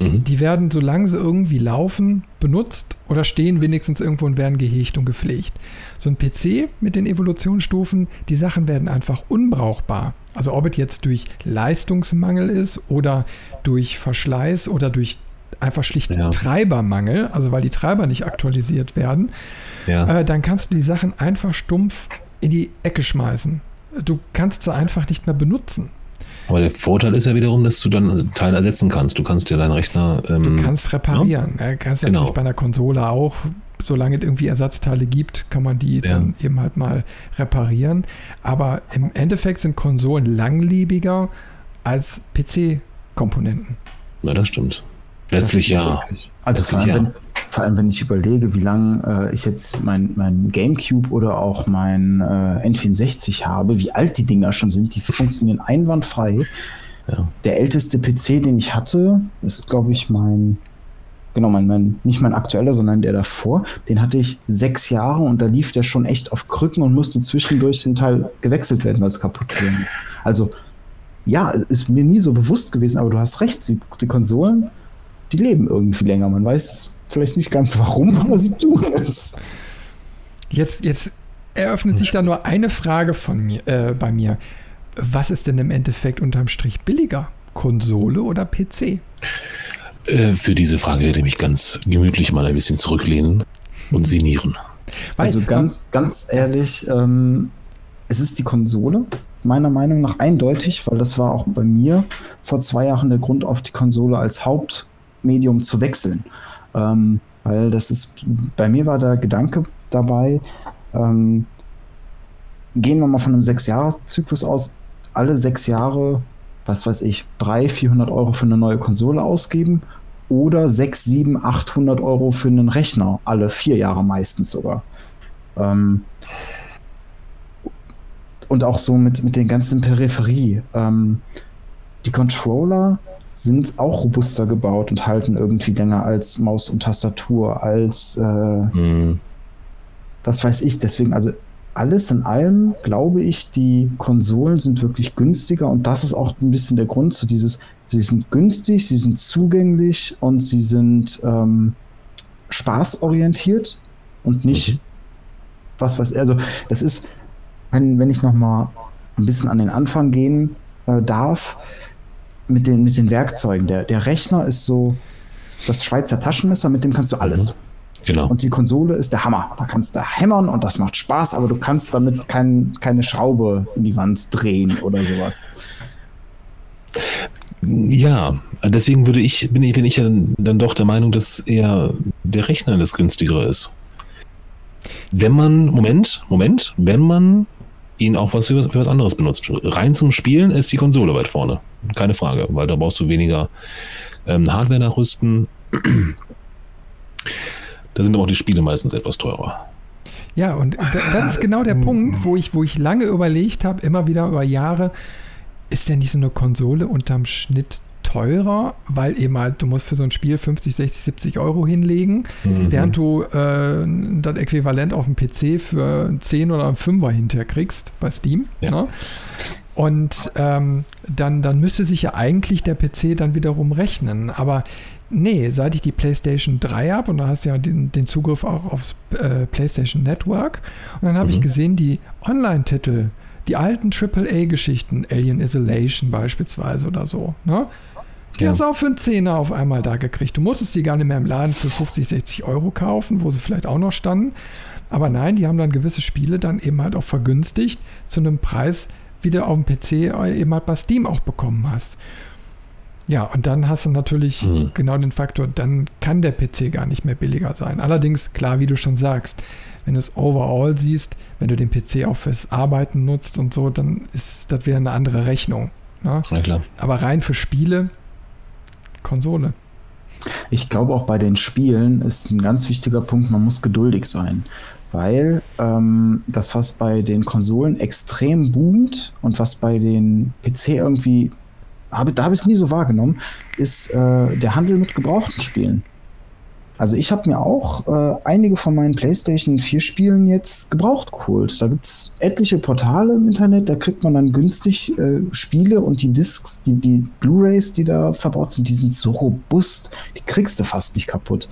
Mhm. Die werden, solange sie irgendwie laufen, benutzt oder stehen wenigstens irgendwo und werden gehegt und gepflegt. So ein PC mit den Evolutionsstufen, die Sachen werden einfach unbrauchbar. Also ob es jetzt durch Leistungsmangel ist oder durch Verschleiß oder durch einfach schlicht ja. Treibermangel, also weil die Treiber nicht aktualisiert werden, ja. äh, dann kannst du die Sachen einfach stumpf in die Ecke schmeißen. Du kannst sie einfach nicht mehr benutzen. Aber der Vorteil ist ja wiederum, dass du dann Teile ersetzen kannst. Du kannst dir deinen Rechner. Ähm, du kannst reparieren. Ja? kannst genau. natürlich bei einer Konsole auch, solange es irgendwie Ersatzteile gibt, kann man die ja. dann eben halt mal reparieren. Aber im Endeffekt sind Konsolen langlebiger als PC-Komponenten. Ja, das stimmt. Letztlich ja. Also vor allem, ja. Wenn, vor allem, wenn ich überlege, wie lange äh, ich jetzt mein, mein GameCube oder auch mein äh, N64 habe, wie alt die Dinger schon sind, die funktionieren einwandfrei. Ja. Der älteste PC, den ich hatte, ist, glaube ich, mein, genau, mein, mein, nicht mein aktueller, sondern der davor. Den hatte ich sechs Jahre und da lief der schon echt auf Krücken und musste zwischendurch den Teil gewechselt werden, weil es kaputt gegangen ist. Also, ja, ist mir nie so bewusst gewesen, aber du hast recht, die, die Konsolen die leben irgendwie länger. Man weiß vielleicht nicht ganz warum, aber sie tun es. Jetzt, jetzt eröffnet sich da nur eine Frage von mir, äh, bei mir. Was ist denn im Endeffekt unterm Strich billiger? Konsole oder PC? Äh, für diese Frage werde ich mich ganz gemütlich mal ein bisschen zurücklehnen und sinieren. Also ganz, ganz ehrlich, ähm, es ist die Konsole, meiner Meinung nach eindeutig, weil das war auch bei mir vor zwei Jahren der Grund auf die Konsole als Haupt Medium zu wechseln. Ähm, weil das ist, bei mir war der Gedanke dabei, ähm, gehen wir mal von einem Sechs-Jahres-Zyklus aus, alle sechs Jahre, was weiß ich, 300, 400 Euro für eine neue Konsole ausgeben oder 6, 7, 800 Euro für einen Rechner, alle vier Jahre meistens sogar. Ähm, und auch so mit, mit den ganzen Peripherie. Ähm, die Controller sind auch robuster gebaut und halten irgendwie länger als Maus und Tastatur, als äh, mhm. was weiß ich. Deswegen, also alles in allem glaube ich, die Konsolen sind wirklich günstiger und das ist auch ein bisschen der Grund zu dieses, sie sind günstig, sie sind zugänglich und sie sind ähm, spaßorientiert und nicht mhm. was, was, also das ist, wenn, wenn ich nochmal ein bisschen an den Anfang gehen äh, darf, mit den, mit den Werkzeugen. Der, der Rechner ist so das Schweizer Taschenmesser, mit dem kannst du alles. Mhm. Genau. Und die Konsole ist der Hammer. Da kannst du hämmern und das macht Spaß, aber du kannst damit kein, keine Schraube in die Wand drehen oder sowas. Ja, deswegen würde ich, bin ich, bin ich ja dann, dann doch der Meinung, dass eher der Rechner das günstigere ist. Wenn man, Moment, Moment, wenn man ihn auch was für, für was anderes benutzt. Rein zum Spielen ist die Konsole weit vorne. Keine Frage, weil da brauchst du weniger ähm, Hardware nachrüsten. Da sind aber auch die Spiele meistens etwas teurer. Ja, und das ist genau der Punkt, wo ich, wo ich lange überlegt habe, immer wieder über Jahre, ist denn nicht so eine Konsole unterm Schnitt teurer, weil eben halt, du musst für so ein Spiel 50, 60, 70 Euro hinlegen, mhm. während du äh, das Äquivalent auf dem PC für 10 oder 5er hinterkriegst bei Steam. Ja. Ne? Und ähm, dann, dann müsste sich ja eigentlich der PC dann wiederum rechnen. Aber Nee, seit ich die PlayStation 3 habe und da hast du ja den, den Zugriff auch aufs äh, PlayStation Network und dann habe mhm. ich gesehen, die Online-Titel, die alten AAA-Geschichten, Alien Isolation beispielsweise oder so, ne? Die ja. hast du auch für einen Zehner auf einmal da gekriegt. Du musstest die gar nicht mehr im Laden für 50, 60 Euro kaufen, wo sie vielleicht auch noch standen. Aber nein, die haben dann gewisse Spiele dann eben halt auch vergünstigt zu einem Preis, wie du auf dem PC eben halt bei Steam auch bekommen hast. Ja, und dann hast du natürlich mhm. genau den Faktor, dann kann der PC gar nicht mehr billiger sein. Allerdings, klar, wie du schon sagst, wenn du es overall siehst, wenn du den PC auch fürs Arbeiten nutzt und so, dann ist das wieder eine andere Rechnung. Ne? Ja, klar. Aber rein für Spiele, Konsole. Ich glaube auch bei den Spielen ist ein ganz wichtiger Punkt, man muss geduldig sein. Weil ähm, das, was bei den Konsolen extrem boomt und was bei den PC irgendwie habe, da habe ich es nie so wahrgenommen, ist äh, der Handel mit gebrauchten Spielen. Also ich habe mir auch äh, einige von meinen PlayStation 4 Spielen jetzt gebraucht geholt. Da gibt es etliche Portale im Internet, da kriegt man dann günstig äh, Spiele und die Discs, die, die Blu-rays, die da verbaut sind, die sind so robust, die kriegst du fast nicht kaputt.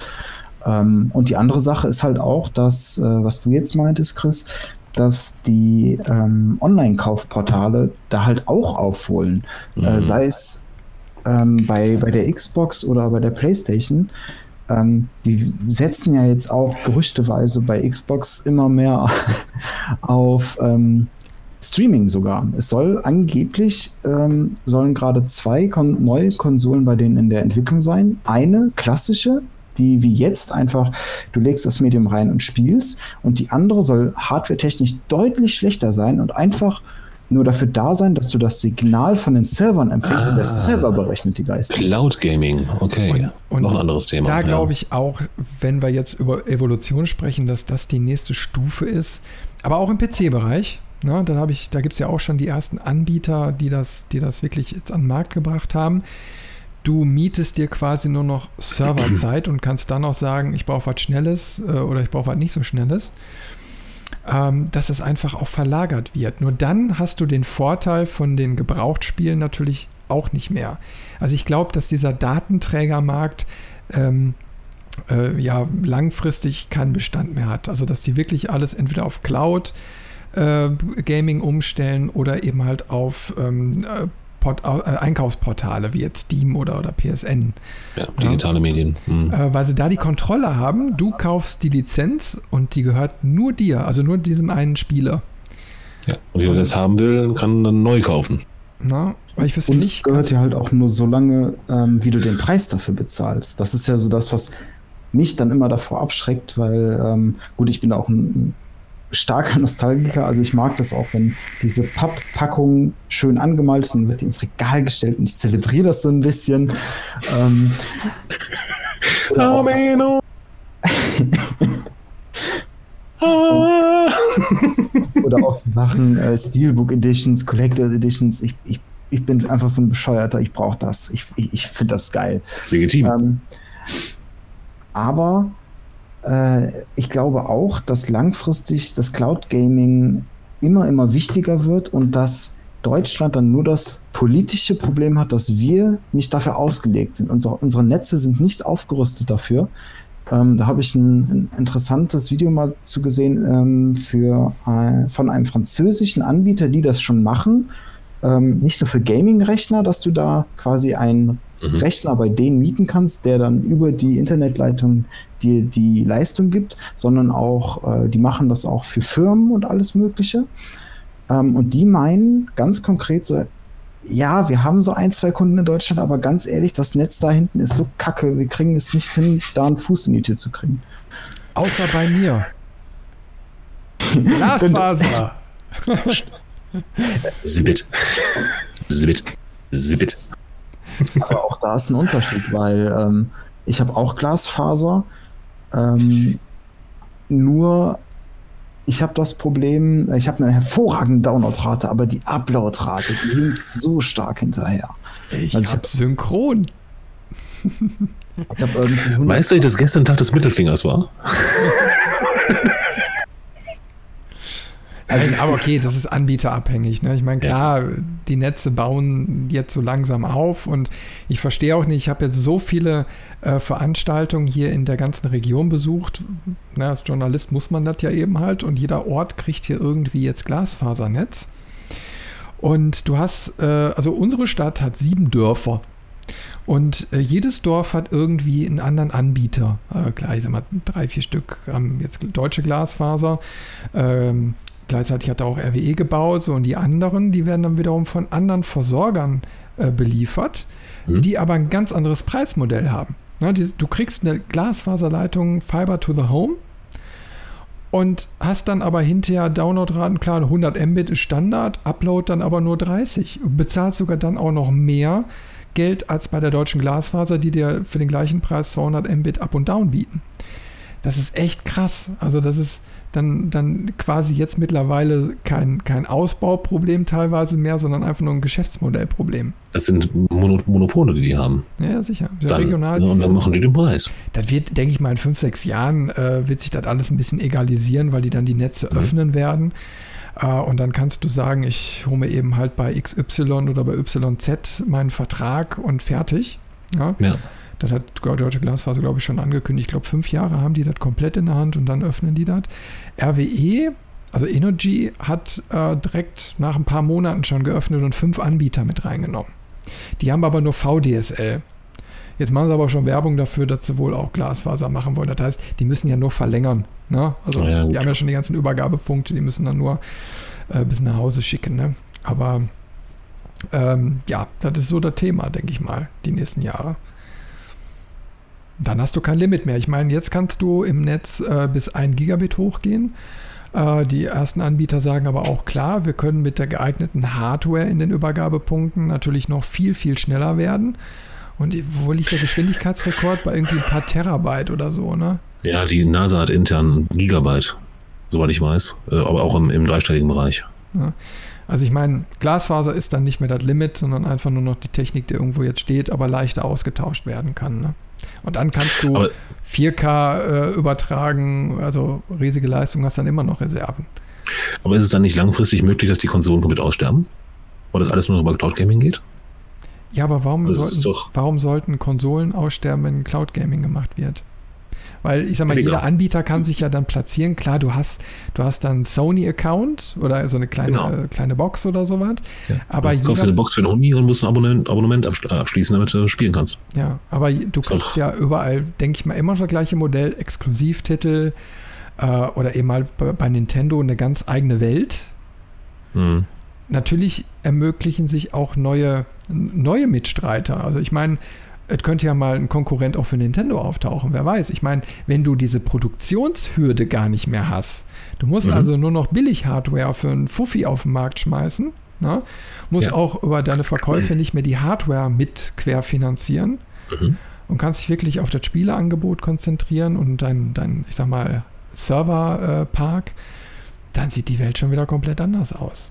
Ähm, und die andere Sache ist halt auch, dass, äh, was du jetzt meintest, Chris, dass die ähm, Online-Kaufportale da halt auch aufholen. Äh, mhm. Äh, sei es ähm, bei, bei der Xbox oder bei der PlayStation. Ähm, die setzen ja jetzt auch gerüchteweise bei Xbox immer mehr auf ähm, Streaming sogar. Es soll angeblich, ähm, sollen gerade zwei kon neue Konsolen bei denen in der Entwicklung sein. Eine klassische, die wie jetzt einfach, du legst das Medium rein und spielst und die andere soll hardwaretechnisch deutlich schlechter sein und einfach nur dafür da sein, dass du das Signal von den Servern empfängst ah, und der ah. Server berechnet die Geister. Cloud Gaming, okay. Und, und Noch ein anderes Thema. Da ja. glaube ich auch, wenn wir jetzt über Evolution sprechen, dass das die nächste Stufe ist. Aber auch im PC-Bereich. Ne, da da gibt es ja auch schon die ersten Anbieter, die das, die das wirklich jetzt an den Markt gebracht haben du mietest dir quasi nur noch Serverzeit und kannst dann auch sagen, ich brauche was Schnelles äh, oder ich brauche was nicht so Schnelles. Ähm, dass es einfach auch verlagert wird. Nur dann hast du den Vorteil von den Gebrauchtspielen natürlich auch nicht mehr. Also ich glaube, dass dieser Datenträgermarkt ähm, äh, ja langfristig keinen Bestand mehr hat. Also dass die wirklich alles entweder auf Cloud äh, Gaming umstellen oder eben halt auf ähm, äh, Port äh, Einkaufsportale wie jetzt Steam oder, oder PSN. Ja, digitale ja. Medien. Mhm. Äh, weil sie da die Kontrolle haben. Du kaufst die Lizenz und die gehört nur dir, also nur diesem einen Spieler. Ja, und wer das haben will, kann dann neu kaufen. Na, weil ich wüsste und nicht. gehört dir halt auch nur so lange, ähm, wie du den Preis dafür bezahlst. Das ist ja so das, was mich dann immer davor abschreckt, weil, ähm, gut, ich bin auch ein starker Nostalgiker. Also ich mag das auch, wenn diese Papppackung schön angemalt ist und wird ins Regal gestellt und ich zelebriere das so ein bisschen. Ähm, oder, auch, oder auch so Sachen, äh, Steelbook Editions, Collectors Editions. Ich, ich, ich bin einfach so ein Bescheuerter, ich brauche das. Ich, ich, ich finde das geil. Legitim. Ähm, aber äh, ich glaube auch, dass langfristig das Cloud Gaming immer, immer wichtiger wird und dass Deutschland dann nur das politische Problem hat, dass wir nicht dafür ausgelegt sind. Unsere, unsere Netze sind nicht aufgerüstet dafür. Ähm, da habe ich ein, ein, interessantes Video mal zu gesehen ähm, für, äh, von einem französischen Anbieter, die das schon machen. Ähm, nicht nur für Gaming-Rechner, dass du da quasi einen mhm. Rechner bei denen mieten kannst, der dann über die Internetleitung dir die Leistung gibt, sondern auch, äh, die machen das auch für Firmen und alles Mögliche. Ähm, und die meinen ganz konkret so, ja, wir haben so ein, zwei Kunden in Deutschland, aber ganz ehrlich, das Netz da hinten ist so kacke, wir kriegen es nicht hin, da einen Fuß in die Tür zu kriegen. Außer bei mir. Glasfaser. Zibit. Zibit. Zibit. Aber auch da ist ein Unterschied, weil ähm, ich habe auch Glasfaser. Ähm, nur ich habe das Problem, ich habe eine hervorragende Downloadrate, aber die Uploadrate, die hinkt so stark hinterher. Ich also habe hab synchron. ich hab irgendwie weißt du, dass gestern Tag des Mittelfingers war? Also, aber okay, das ist anbieterabhängig. Ne? Ich meine, klar, ja. die Netze bauen jetzt so langsam auf und ich verstehe auch nicht, ich habe jetzt so viele äh, Veranstaltungen hier in der ganzen Region besucht. Na, als Journalist muss man das ja eben halt und jeder Ort kriegt hier irgendwie jetzt Glasfasernetz. Und du hast, äh, also unsere Stadt hat sieben Dörfer. Und äh, jedes Dorf hat irgendwie einen anderen Anbieter. Äh, klar, ich sag mal, drei, vier Stück haben jetzt deutsche Glasfaser. Ähm, Gleichzeitig hat er auch RWE gebaut, so und die anderen, die werden dann wiederum von anderen Versorgern äh, beliefert, mhm. die aber ein ganz anderes Preismodell haben. Ja, die, du kriegst eine Glasfaserleitung Fiber to the Home und hast dann aber hinterher Downloadraten, klar, 100 Mbit ist Standard, Upload dann aber nur 30. Du bezahlst sogar dann auch noch mehr Geld als bei der deutschen Glasfaser, die dir für den gleichen Preis 200 Mbit Up und Down bieten. Das ist echt krass. Also das ist dann, dann quasi jetzt mittlerweile kein, kein Ausbauproblem teilweise mehr, sondern einfach nur ein Geschäftsmodellproblem. Das sind Monopole, die die haben. Ja, sicher. Dann, regional. Ja, und dann machen die den Preis. Das wird, denke ich mal, in fünf, sechs Jahren äh, wird sich das alles ein bisschen egalisieren, weil die dann die Netze mhm. öffnen werden. Äh, und dann kannst du sagen, ich hole mir eben halt bei XY oder bei YZ meinen Vertrag und fertig. Ja. ja. Das hat Deutsche Glasfaser, glaube ich, schon angekündigt. Ich glaube, fünf Jahre haben die das komplett in der Hand und dann öffnen die das. RWE, also Energy, hat äh, direkt nach ein paar Monaten schon geöffnet und fünf Anbieter mit reingenommen. Die haben aber nur VDSL. Jetzt machen sie aber schon Werbung dafür, dass sie wohl auch Glasfaser machen wollen. Das heißt, die müssen ja nur verlängern. Ne? Also ja, die haben ja schon die ganzen Übergabepunkte, die müssen dann nur äh, bis nach Hause schicken. Ne? Aber ähm, ja, das ist so das Thema, denke ich mal, die nächsten Jahre dann hast du kein Limit mehr. Ich meine, jetzt kannst du im Netz äh, bis 1 Gigabit hochgehen. Äh, die ersten Anbieter sagen aber auch klar, wir können mit der geeigneten Hardware in den Übergabepunkten natürlich noch viel, viel schneller werden. Und wo liegt der Geschwindigkeitsrekord? Bei irgendwie ein paar Terabyte oder so, ne? Ja, die NASA hat intern Gigabyte, soweit ich weiß, äh, aber auch im, im dreistelligen Bereich. Ja. Also ich meine, Glasfaser ist dann nicht mehr das Limit, sondern einfach nur noch die Technik, die irgendwo jetzt steht, aber leichter ausgetauscht werden kann. Ne? Und dann kannst du Aber 4K äh, übertragen, also riesige Leistung, hast dann immer noch Reserven. Aber ist es dann nicht langfristig möglich, dass die Konsolen komplett aussterben? Weil das alles nur über Cloud Gaming geht? Ja, aber warum, sollten, warum sollten Konsolen aussterben, wenn Cloud Gaming gemacht wird? Weil ich sag mal, Mega. jeder Anbieter kann sich ja dann platzieren. Klar, du hast, du hast dann Sony-Account oder so eine kleine, genau. äh, kleine Box oder sowas. Ja. Aber du kaufst eine Box für den Homie und musst ein Abonnement, Abonnement abschließen, damit du spielen kannst. Ja, aber du kriegst ja überall, denke ich mal, immer das gleiche Modell, Exklusivtitel äh, oder eben mal bei, bei, Nintendo eine ganz eigene Welt. Mhm. Natürlich ermöglichen sich auch neue, neue Mitstreiter. Also ich meine, es könnte ja mal ein Konkurrent auch für Nintendo auftauchen, wer weiß. Ich meine, wenn du diese Produktionshürde gar nicht mehr hast, du musst mhm. also nur noch Billig-Hardware für einen Fuffi auf den Markt schmeißen, ne? musst ja. auch über deine Verkäufe nicht mehr die Hardware mit querfinanzieren mhm. und kannst dich wirklich auf das Spieleangebot konzentrieren und dein, dein ich sag mal, Serverpark, dann sieht die Welt schon wieder komplett anders aus.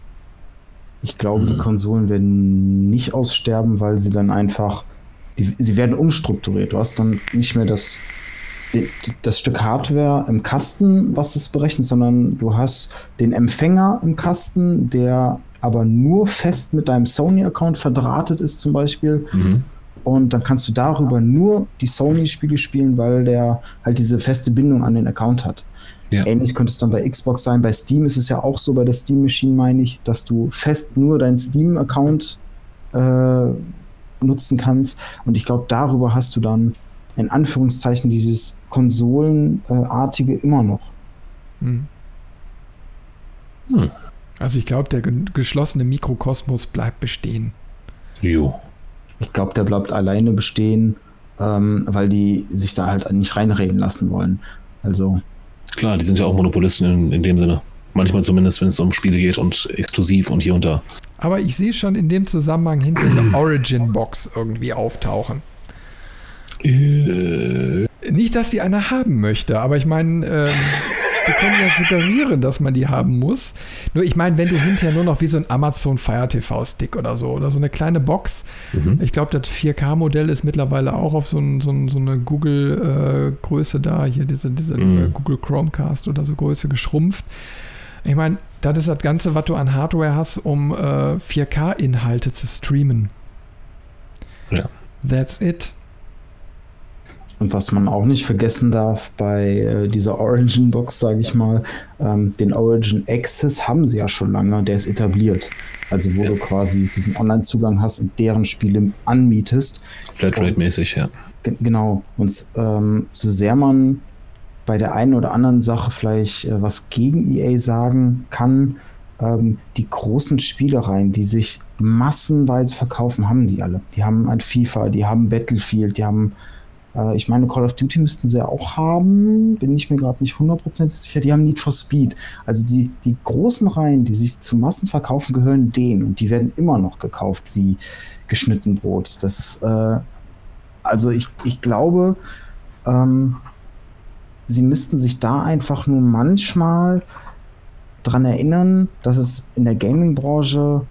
Ich glaube, mhm. die Konsolen werden nicht aussterben, weil sie dann einfach die, sie werden umstrukturiert. Du hast dann nicht mehr das das Stück Hardware im Kasten, was es berechnet, sondern du hast den Empfänger im Kasten, der aber nur fest mit deinem Sony-Account verdrahtet ist zum Beispiel. Mhm. Und dann kannst du darüber nur die Sony-Spiele spielen, weil der halt diese feste Bindung an den Account hat. Ja. Ähnlich könnte es dann bei Xbox sein. Bei Steam ist es ja auch so, bei der Steam Machine meine ich, dass du fest nur deinen Steam-Account äh, nutzen kannst. Und ich glaube, darüber hast du dann in Anführungszeichen dieses Konsolenartige immer noch. Hm. Hm. Also ich glaube, der geschlossene Mikrokosmos bleibt bestehen. Jo. Ich glaube, der bleibt alleine bestehen, ähm, weil die sich da halt nicht reinreden lassen wollen. Also. Klar, die sind ja auch Monopolisten in, in dem Sinne. Manchmal zumindest, wenn es um Spiele geht und exklusiv und hier und da. Aber ich sehe schon in dem Zusammenhang hinter eine Origin-Box irgendwie auftauchen. Äh. Nicht, dass die eine haben möchte, aber ich meine, ähm, wir können ja suggerieren, dass man die haben muss. Nur ich meine, wenn du hinterher nur noch wie so ein Amazon Fire TV Stick oder so oder so eine kleine Box, mhm. ich glaube, das 4K-Modell ist mittlerweile auch auf so, ein, so, ein, so eine Google-Größe äh, da, hier diese, diese, mhm. dieser Google Chromecast oder so Größe geschrumpft. Ich meine, das ist das Ganze, was du an Hardware hast, um äh, 4K-Inhalte zu streamen. Ja. That's it. Und was man auch nicht vergessen darf bei äh, dieser Origin-Box, sage ich mal, ähm, den Origin Access haben sie ja schon lange, der ist etabliert. Also wo ja. du quasi diesen Online-Zugang hast und deren Spiele anmietest. Flatrate-mäßig, ja. Genau. Und ähm, so sehr man bei der einen oder anderen Sache vielleicht äh, was gegen EA sagen kann, ähm, die großen Spielereien, die sich massenweise verkaufen, haben die alle. Die haben ein FIFA, die haben Battlefield, die haben äh, ich meine, Call of Duty müssten sie ja auch haben, bin ich mir gerade nicht hundertprozentig sicher. Die haben Need for Speed. Also die, die großen Reihen, die sich zu Massen verkaufen, gehören denen und die werden immer noch gekauft wie geschnitten Brot. Das, äh, also ich, ich glaube, ähm, sie müssten sich da einfach nur manchmal dran erinnern, dass es in der Gaming-Branche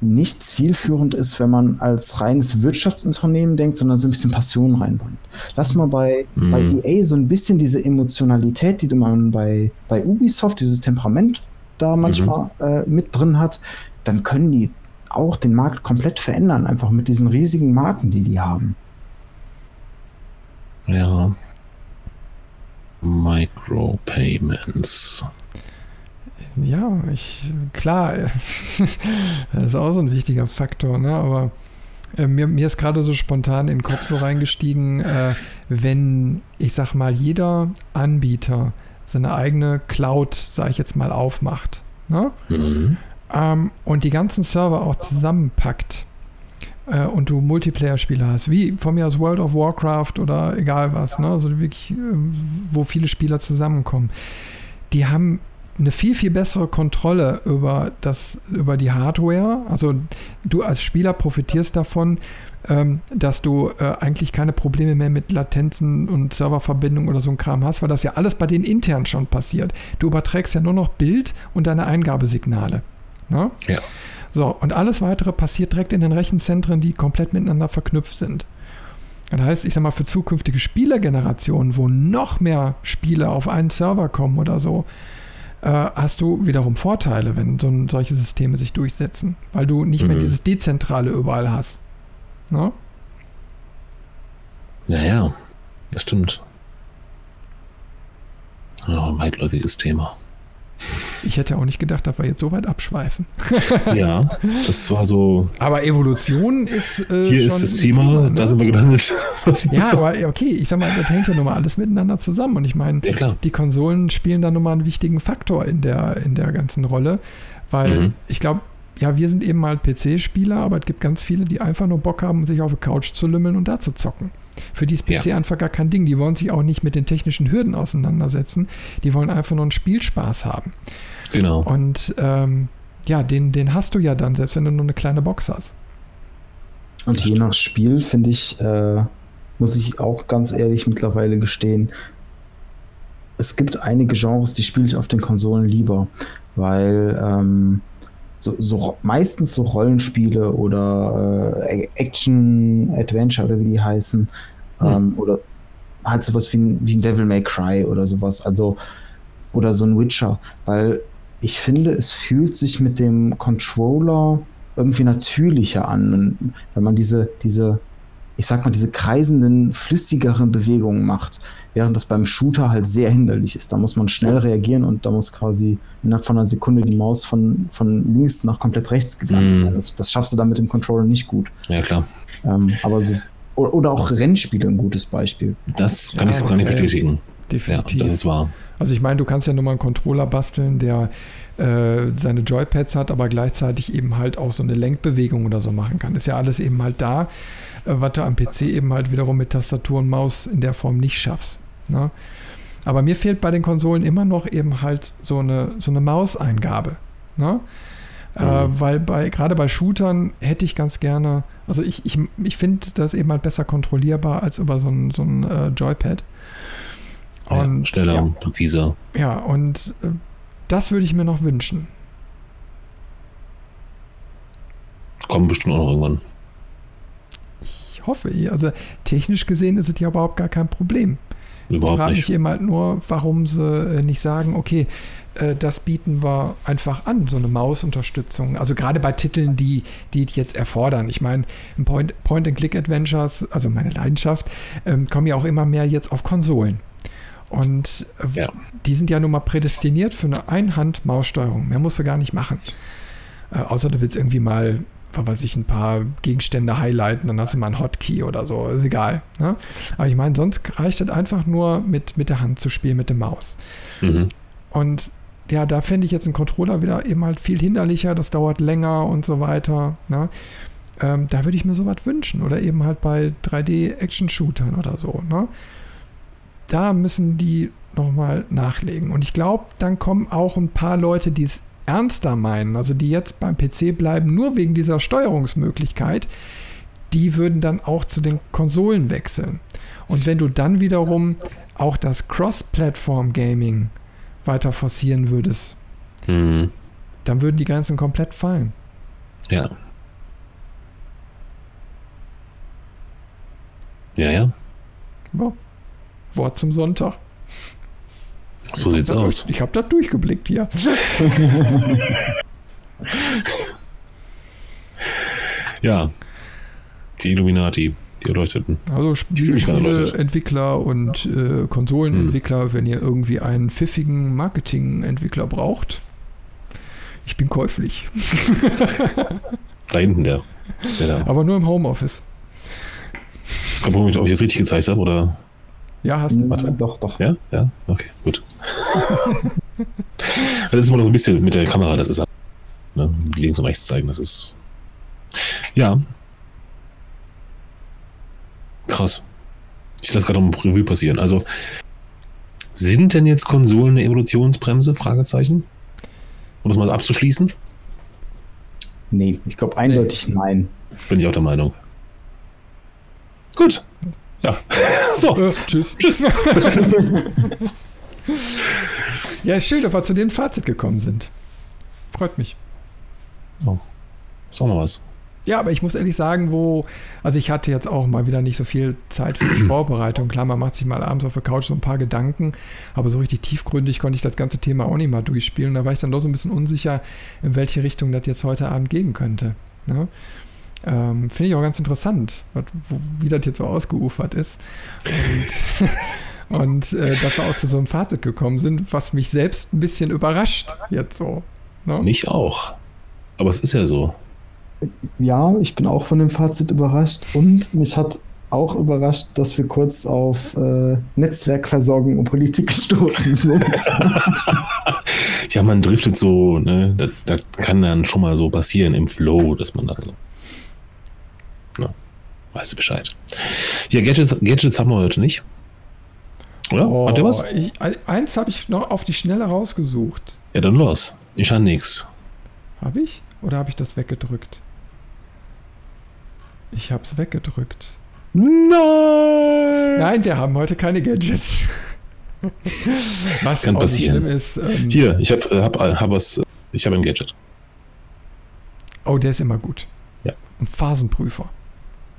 nicht zielführend ist, wenn man als reines Wirtschaftsunternehmen denkt, sondern so ein bisschen Passion reinbringt. Lass mal bei, mhm. bei EA so ein bisschen diese Emotionalität, die man bei, bei Ubisoft, dieses Temperament da manchmal mhm. äh, mit drin hat, dann können die auch den Markt komplett verändern, einfach mit diesen riesigen Marken, die die haben. Ja. Micropayments. Ja, ich, klar, das ist auch so ein wichtiger Faktor, ne? aber äh, mir, mir ist gerade so spontan in den Kopf so reingestiegen, äh, wenn, ich sag mal, jeder Anbieter seine eigene Cloud, sag ich jetzt mal, aufmacht ne? Mhm. Ähm, und die ganzen Server auch zusammenpackt äh, und du Multiplayer-Spiele hast, wie von mir aus World of Warcraft oder egal was, ne? also wirklich, äh, wo viele Spieler zusammenkommen, die haben eine viel, viel bessere Kontrolle über, das, über die Hardware. Also du als Spieler profitierst davon, ähm, dass du äh, eigentlich keine Probleme mehr mit Latenzen und Serververbindungen oder so ein Kram hast, weil das ja alles bei denen intern schon passiert. Du überträgst ja nur noch Bild und deine Eingabesignale. Ne? Ja. So, und alles weitere passiert direkt in den Rechenzentren, die komplett miteinander verknüpft sind. Das heißt, ich sag mal, für zukünftige Spielergenerationen, wo noch mehr Spiele auf einen Server kommen oder so, äh, hast du wiederum Vorteile, wenn so ein, solche Systeme sich durchsetzen, weil du nicht mhm. mehr dieses Dezentrale überall hast. Ne? Naja, das stimmt. Ja, ein weitläufiges Thema. Ich hätte auch nicht gedacht, dass wir jetzt so weit abschweifen. ja, das war so. Aber Evolution ist. Äh, hier ist das Thema, Thema ne? da sind wir gelandet. ja, aber okay, ich sag mal, das hängt ja nun mal alles miteinander zusammen. Und ich meine, ja, die Konsolen spielen da nun mal einen wichtigen Faktor in der, in der ganzen Rolle. Weil mhm. ich glaube, ja, wir sind eben mal PC-Spieler, aber es gibt ganz viele, die einfach nur Bock haben, sich auf die Couch zu lümmeln und da zu zocken. Für die ist PC ja. einfach gar kein Ding. Die wollen sich auch nicht mit den technischen Hürden auseinandersetzen. Die wollen einfach nur einen Spielspaß haben. Genau. Und ähm, ja, den, den hast du ja dann, selbst wenn du nur eine kleine Box hast. Und je nach Spiel, finde ich, äh, muss ich auch ganz ehrlich mittlerweile gestehen, es gibt einige Genres, die spiele ich auf den Konsolen lieber, weil ähm, so, so, meistens so Rollenspiele oder äh, Action, Adventure oder wie die heißen, hm. ähm, oder halt sowas wie ein, wie ein Devil May Cry oder sowas, also oder so ein Witcher, weil ich finde, es fühlt sich mit dem Controller irgendwie natürlicher an, wenn man diese, diese, ich sag mal, diese kreisenden, flüssigeren Bewegungen macht, während das beim Shooter halt sehr hinderlich ist. Da muss man schnell reagieren und da muss quasi innerhalb von einer Sekunde die Maus von, von links nach komplett rechts gegangen Mm. sein. Das, das schaffst du dann mit dem Controller nicht gut. Ja, klar. Ähm, aber so, oder auch Rennspiele ein gutes Beispiel. Das kann Ja, ich so gar nicht bestätigen. Ja, Definitiv. das ist wahr. Also ich meine, du kannst ja nur mal einen Controller basteln, der äh, seine Joypads hat, aber gleichzeitig eben halt auch so eine Lenkbewegung oder so machen kann. Ist ja alles eben halt da, äh, was du am PC eben halt wiederum mit Tastatur und Maus in der Form nicht schaffst. Ne? Aber mir fehlt bei den Konsolen immer noch eben halt so eine, so eine Mauseingabe. Ne? Äh, Mhm. weil bei, gerade bei Shootern hätte ich ganz gerne, also ich, ich, ich finde das eben halt besser kontrollierbar als über so ein, so ein äh, Joypad. ja, schneller, ja, präziser. ja, und äh, das würde ich mir noch wünschen. Kommen bestimmt auch noch irgendwann. Ich hoffe, also technisch gesehen ist es ja überhaupt gar kein Problem. Ich Überhaupt frage nicht. mich eben halt nur, warum sie äh, nicht sagen, okay, äh, das bieten wir einfach an, so eine Mausunterstützung. Also gerade bei Titeln, die die es jetzt erfordern. Ich meine, Point-and-Click-Adventures, also meine Leidenschaft, ähm, kommen ja auch immer mehr jetzt auf Konsolen. Und äh, Ja. die sind ja nun mal prädestiniert für eine Einhand-Maussteuerung. Mehr musst du gar nicht machen. Äh, außer du willst irgendwie mal, was weiß ich, ein paar Gegenstände highlighten, dann hast du mal einen Hotkey oder so. Ist egal. Ne? Aber ich meine, sonst reicht es einfach nur mit, mit der Hand zu spielen, mit der Maus. Mhm. Und ja, da fände ich jetzt einen Controller wieder eben halt viel hinderlicher, das dauert länger und so weiter. Ne? Ähm, da würde ich mir sowas wünschen. Oder eben halt bei 3D-Action-Shootern oder so. Ne? Da müssen die nochmal nachlegen. Und ich glaube, dann kommen auch ein paar Leute, die es ernster meinen, also die jetzt beim PC bleiben, nur wegen dieser Steuerungsmöglichkeit, die würden dann auch zu den Konsolen wechseln. Und wenn du dann wiederum auch das Cross-Platform-Gaming weiter forcieren würdest, Mhm. dann würden die Grenzen komplett fallen. Ja. Ja, ja. Ja. Wort zum Sonntag. So sieht's Ich hab aus. Ich habe da durchgeblickt hier. Ja. Die Illuminati, die Erleuchteten. Also. Spieleentwickler und äh, Konsolenentwickler, wenn ihr irgendwie einen pfiffigen Marketingentwickler braucht, ich bin käuflich. Da hinten der. der da. Aber nur im Homeoffice. Das kommt komisch, ob ich das richtig gezeigt habe, oder? Ja, hast du. Warte. Doch, doch. Ja? Ja? Okay, gut. das ist immer noch so ein bisschen mit der Kamera, das ist ne, links und rechts zeigen, das ist. Ja. Krass. Ich lasse gerade noch ein Revue passieren. Also, sind denn jetzt Konsolen eine Evolutionsbremse? Fragezeichen. Um das mal abzuschließen, Nee, ich glaube eindeutig nein. bin ich auch der Meinung. Gut. Ja. So. Äh, tschüss. Tschüss. Ja, ist schön, dass wir zu dem Fazit gekommen sind. Freut mich. Ist auch noch was. Ja, aber ich muss ehrlich sagen, wo, also ich hatte jetzt auch mal wieder nicht so viel Zeit für die Vorbereitung. Klar, man macht sich mal abends auf der Couch so ein paar Gedanken, aber so richtig tiefgründig konnte ich das ganze Thema auch nicht mal durchspielen. Da war ich dann doch so ein bisschen unsicher, in welche Richtung das jetzt heute Abend gehen könnte. Ne? Ähm, Finde ich auch ganz interessant, was, wo, wie das jetzt so ausgeufert ist. Und, und äh, dass wir auch zu so einem Fazit gekommen sind, was mich selbst ein bisschen überrascht jetzt so. Ne? Mich auch. Aber es ist ja so. Ja, ich bin auch von dem Fazit überrascht und mich hat auch überrascht, dass wir kurz auf äh, Netzwerkversorgung und Politik gestoßen sind. Ja, man driftet so, ne? Das, das kann dann schon mal so passieren im Flow, dass man da. Weißt du Bescheid. Ja, Gadgets, Gadgets haben wir heute nicht. Oder? Oh, Hat der was? Ich, eins habe ich noch auf die Schnelle rausgesucht. Ja, dann los. Ich habe nix. Habe ich? Oder habe ich das weggedrückt? Ich habe es weggedrückt. Nein! Nein, wir haben heute keine Gadgets. Was Kann passieren. schlimm ist. Ähm, Hier, ich habe hab, hab was. Ich habe ein Gadget. Oh, der ist immer gut. Ja. Ein Phasenprüfer.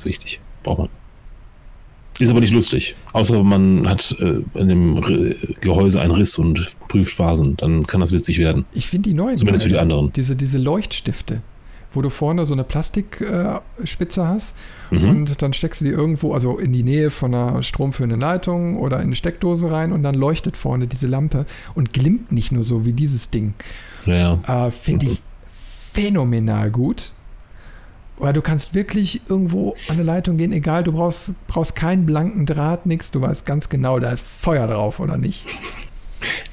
Ist wichtig. Braucht man. Ist aber nicht lustig. Außer man hat äh, in dem R Gehäuse einen Riss und prüft Phasen. Dann kann das witzig werden. Ich finde die neuen. Zumindest für die anderen. Diese, diese Leuchtstifte, wo du vorne so eine Plastikspitze äh, hast Mhm. und dann steckst du die irgendwo, also in die Nähe von einer stromführenden Leitung oder in eine Steckdose rein und dann leuchtet vorne diese Lampe und glimmt nicht nur so wie dieses Ding. Ja. Äh, Finde ich phänomenal gut. Weil du kannst wirklich irgendwo an eine Leitung gehen, egal, du brauchst, brauchst keinen blanken Draht, nichts. Du weißt ganz genau, da ist Feuer drauf oder nicht.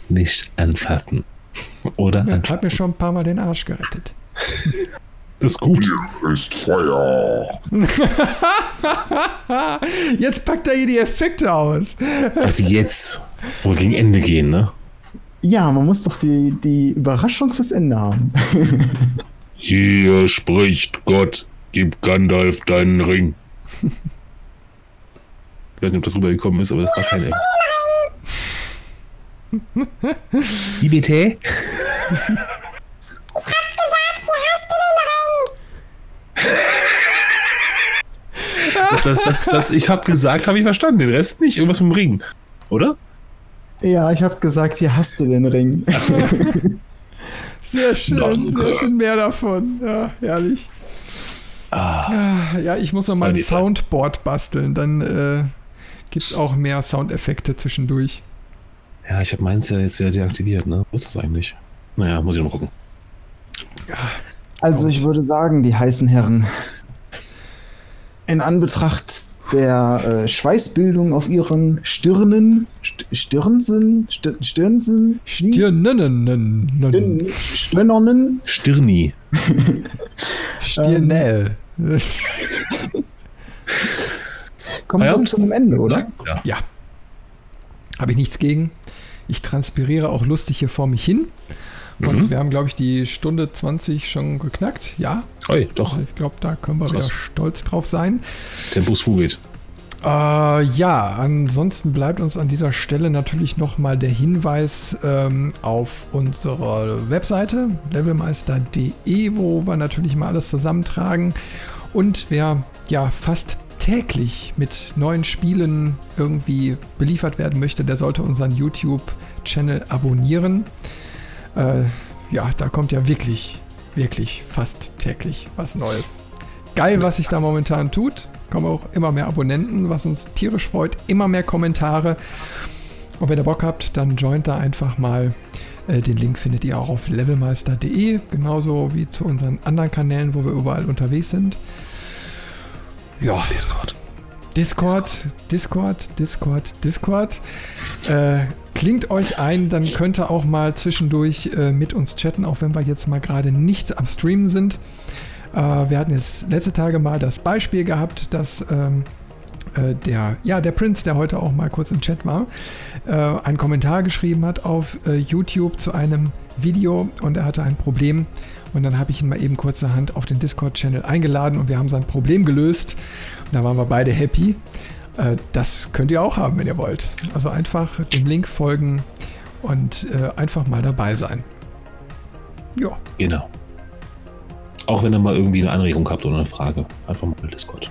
Nicht anfassen. Oder Ja, anfassen. hat mir schon ein paar Mal den Arsch gerettet. Das ist gut. ist Feuer. Jetzt packt er hier die Effekte aus. Was jetzt? Wo wir gegen Ende gehen, ne? Ja, man muss doch die, die Überraschung fürs Ende haben. Hier spricht Gott. Gib Gandalf deinen Ring. Ich weiß nicht, ob das rübergekommen ist, aber das war keine. Wie bitte? Das, das, das, das, ich habe gesagt, habe ich verstanden. Den Rest nicht. Irgendwas mit dem Ring. Oder? ja, ich habe gesagt, hier hast du den Ring. Sehr schön, Danke. sehr schön mehr davon. Ja, herrlich. Ah, Ja, Ja, ich muss noch mal ein. Soundboard basteln, dann äh, gibt es auch mehr Soundeffekte zwischendurch. ja, ich habe meins ja jetzt wieder deaktiviert, ne? Wo ist das eigentlich? Naja, muss ich noch mal gucken. Also ich würde sagen, die heißen Herren, in Anbetracht der äh, Schweißbildung auf ihren Stirnen, St Stirnsen, Stir Stirnsen, Stirnen. Stirn- Stirni. Stirnell. kommen Ja. wir zu einem Ende, oder? Ja. Ja. Habe ich nichts gegen. Ich transpiriere auch lustig hier vor mich hin. Und Mhm. wir haben, glaube ich, die Stunde 20 schon geknackt. Ja, Oi, doch. ich glaube, da können wir Krass. wieder stolz drauf sein. Tempus fugit. Äh, ja, ansonsten bleibt uns an dieser Stelle natürlich nochmal der Hinweis ähm, auf unsere Webseite levelmeister.de, wo wir natürlich mal alles zusammentragen. Und wer ja fast täglich mit neuen Spielen irgendwie beliefert werden möchte, der sollte unseren YouTube-Channel abonnieren. Äh, ja, da kommt ja wirklich, wirklich fast täglich was Neues. Geil, was sich da momentan tut. Kommen auch immer mehr Abonnenten, was uns tierisch freut. Immer mehr Kommentare. Und wenn ihr Bock habt, dann joint da einfach mal. Äh, Den Link findet ihr auch auf levelmeister.de, genauso wie zu unseren anderen Kanälen, wo wir überall unterwegs sind. Ja, Discord. Discord, Discord, Discord, Discord. Äh, klingt euch ein, dann könnt ihr auch mal zwischendurch äh, mit uns chatten, auch wenn wir jetzt mal gerade nicht am Streamen sind. Äh, wir hatten jetzt letzte Tage mal das Beispiel gehabt, dass ähm, äh, der, ja, der Prinz, der heute auch mal kurz im Chat war, äh, einen Kommentar geschrieben hat auf äh, YouTube zu einem Video und er hatte ein Problem. Und dann habe ich ihn mal eben kurzerhand auf den Discord-Channel eingeladen und wir haben sein Problem gelöst. Und da waren wir beide happy. Äh, das könnt ihr auch haben, wenn ihr wollt. Also einfach dem Link folgen und äh, einfach mal dabei sein. Ja, Genau. Auch wenn ihr mal irgendwie eine Anregung habt oder eine Frage, einfach mal Discord.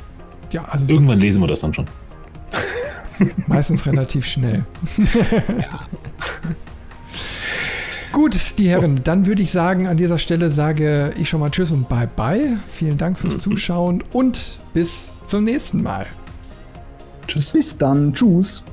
ja, also Irgendwann lesen wir das dann schon. meistens relativ schnell. Gut, die Herren, dann würde ich sagen, an dieser Stelle sage ich schon mal Tschüss und Bye Bye. Vielen Dank fürs Zuschauen und bis zum nächsten Mal. Tschüss. Bis dann, tschüss.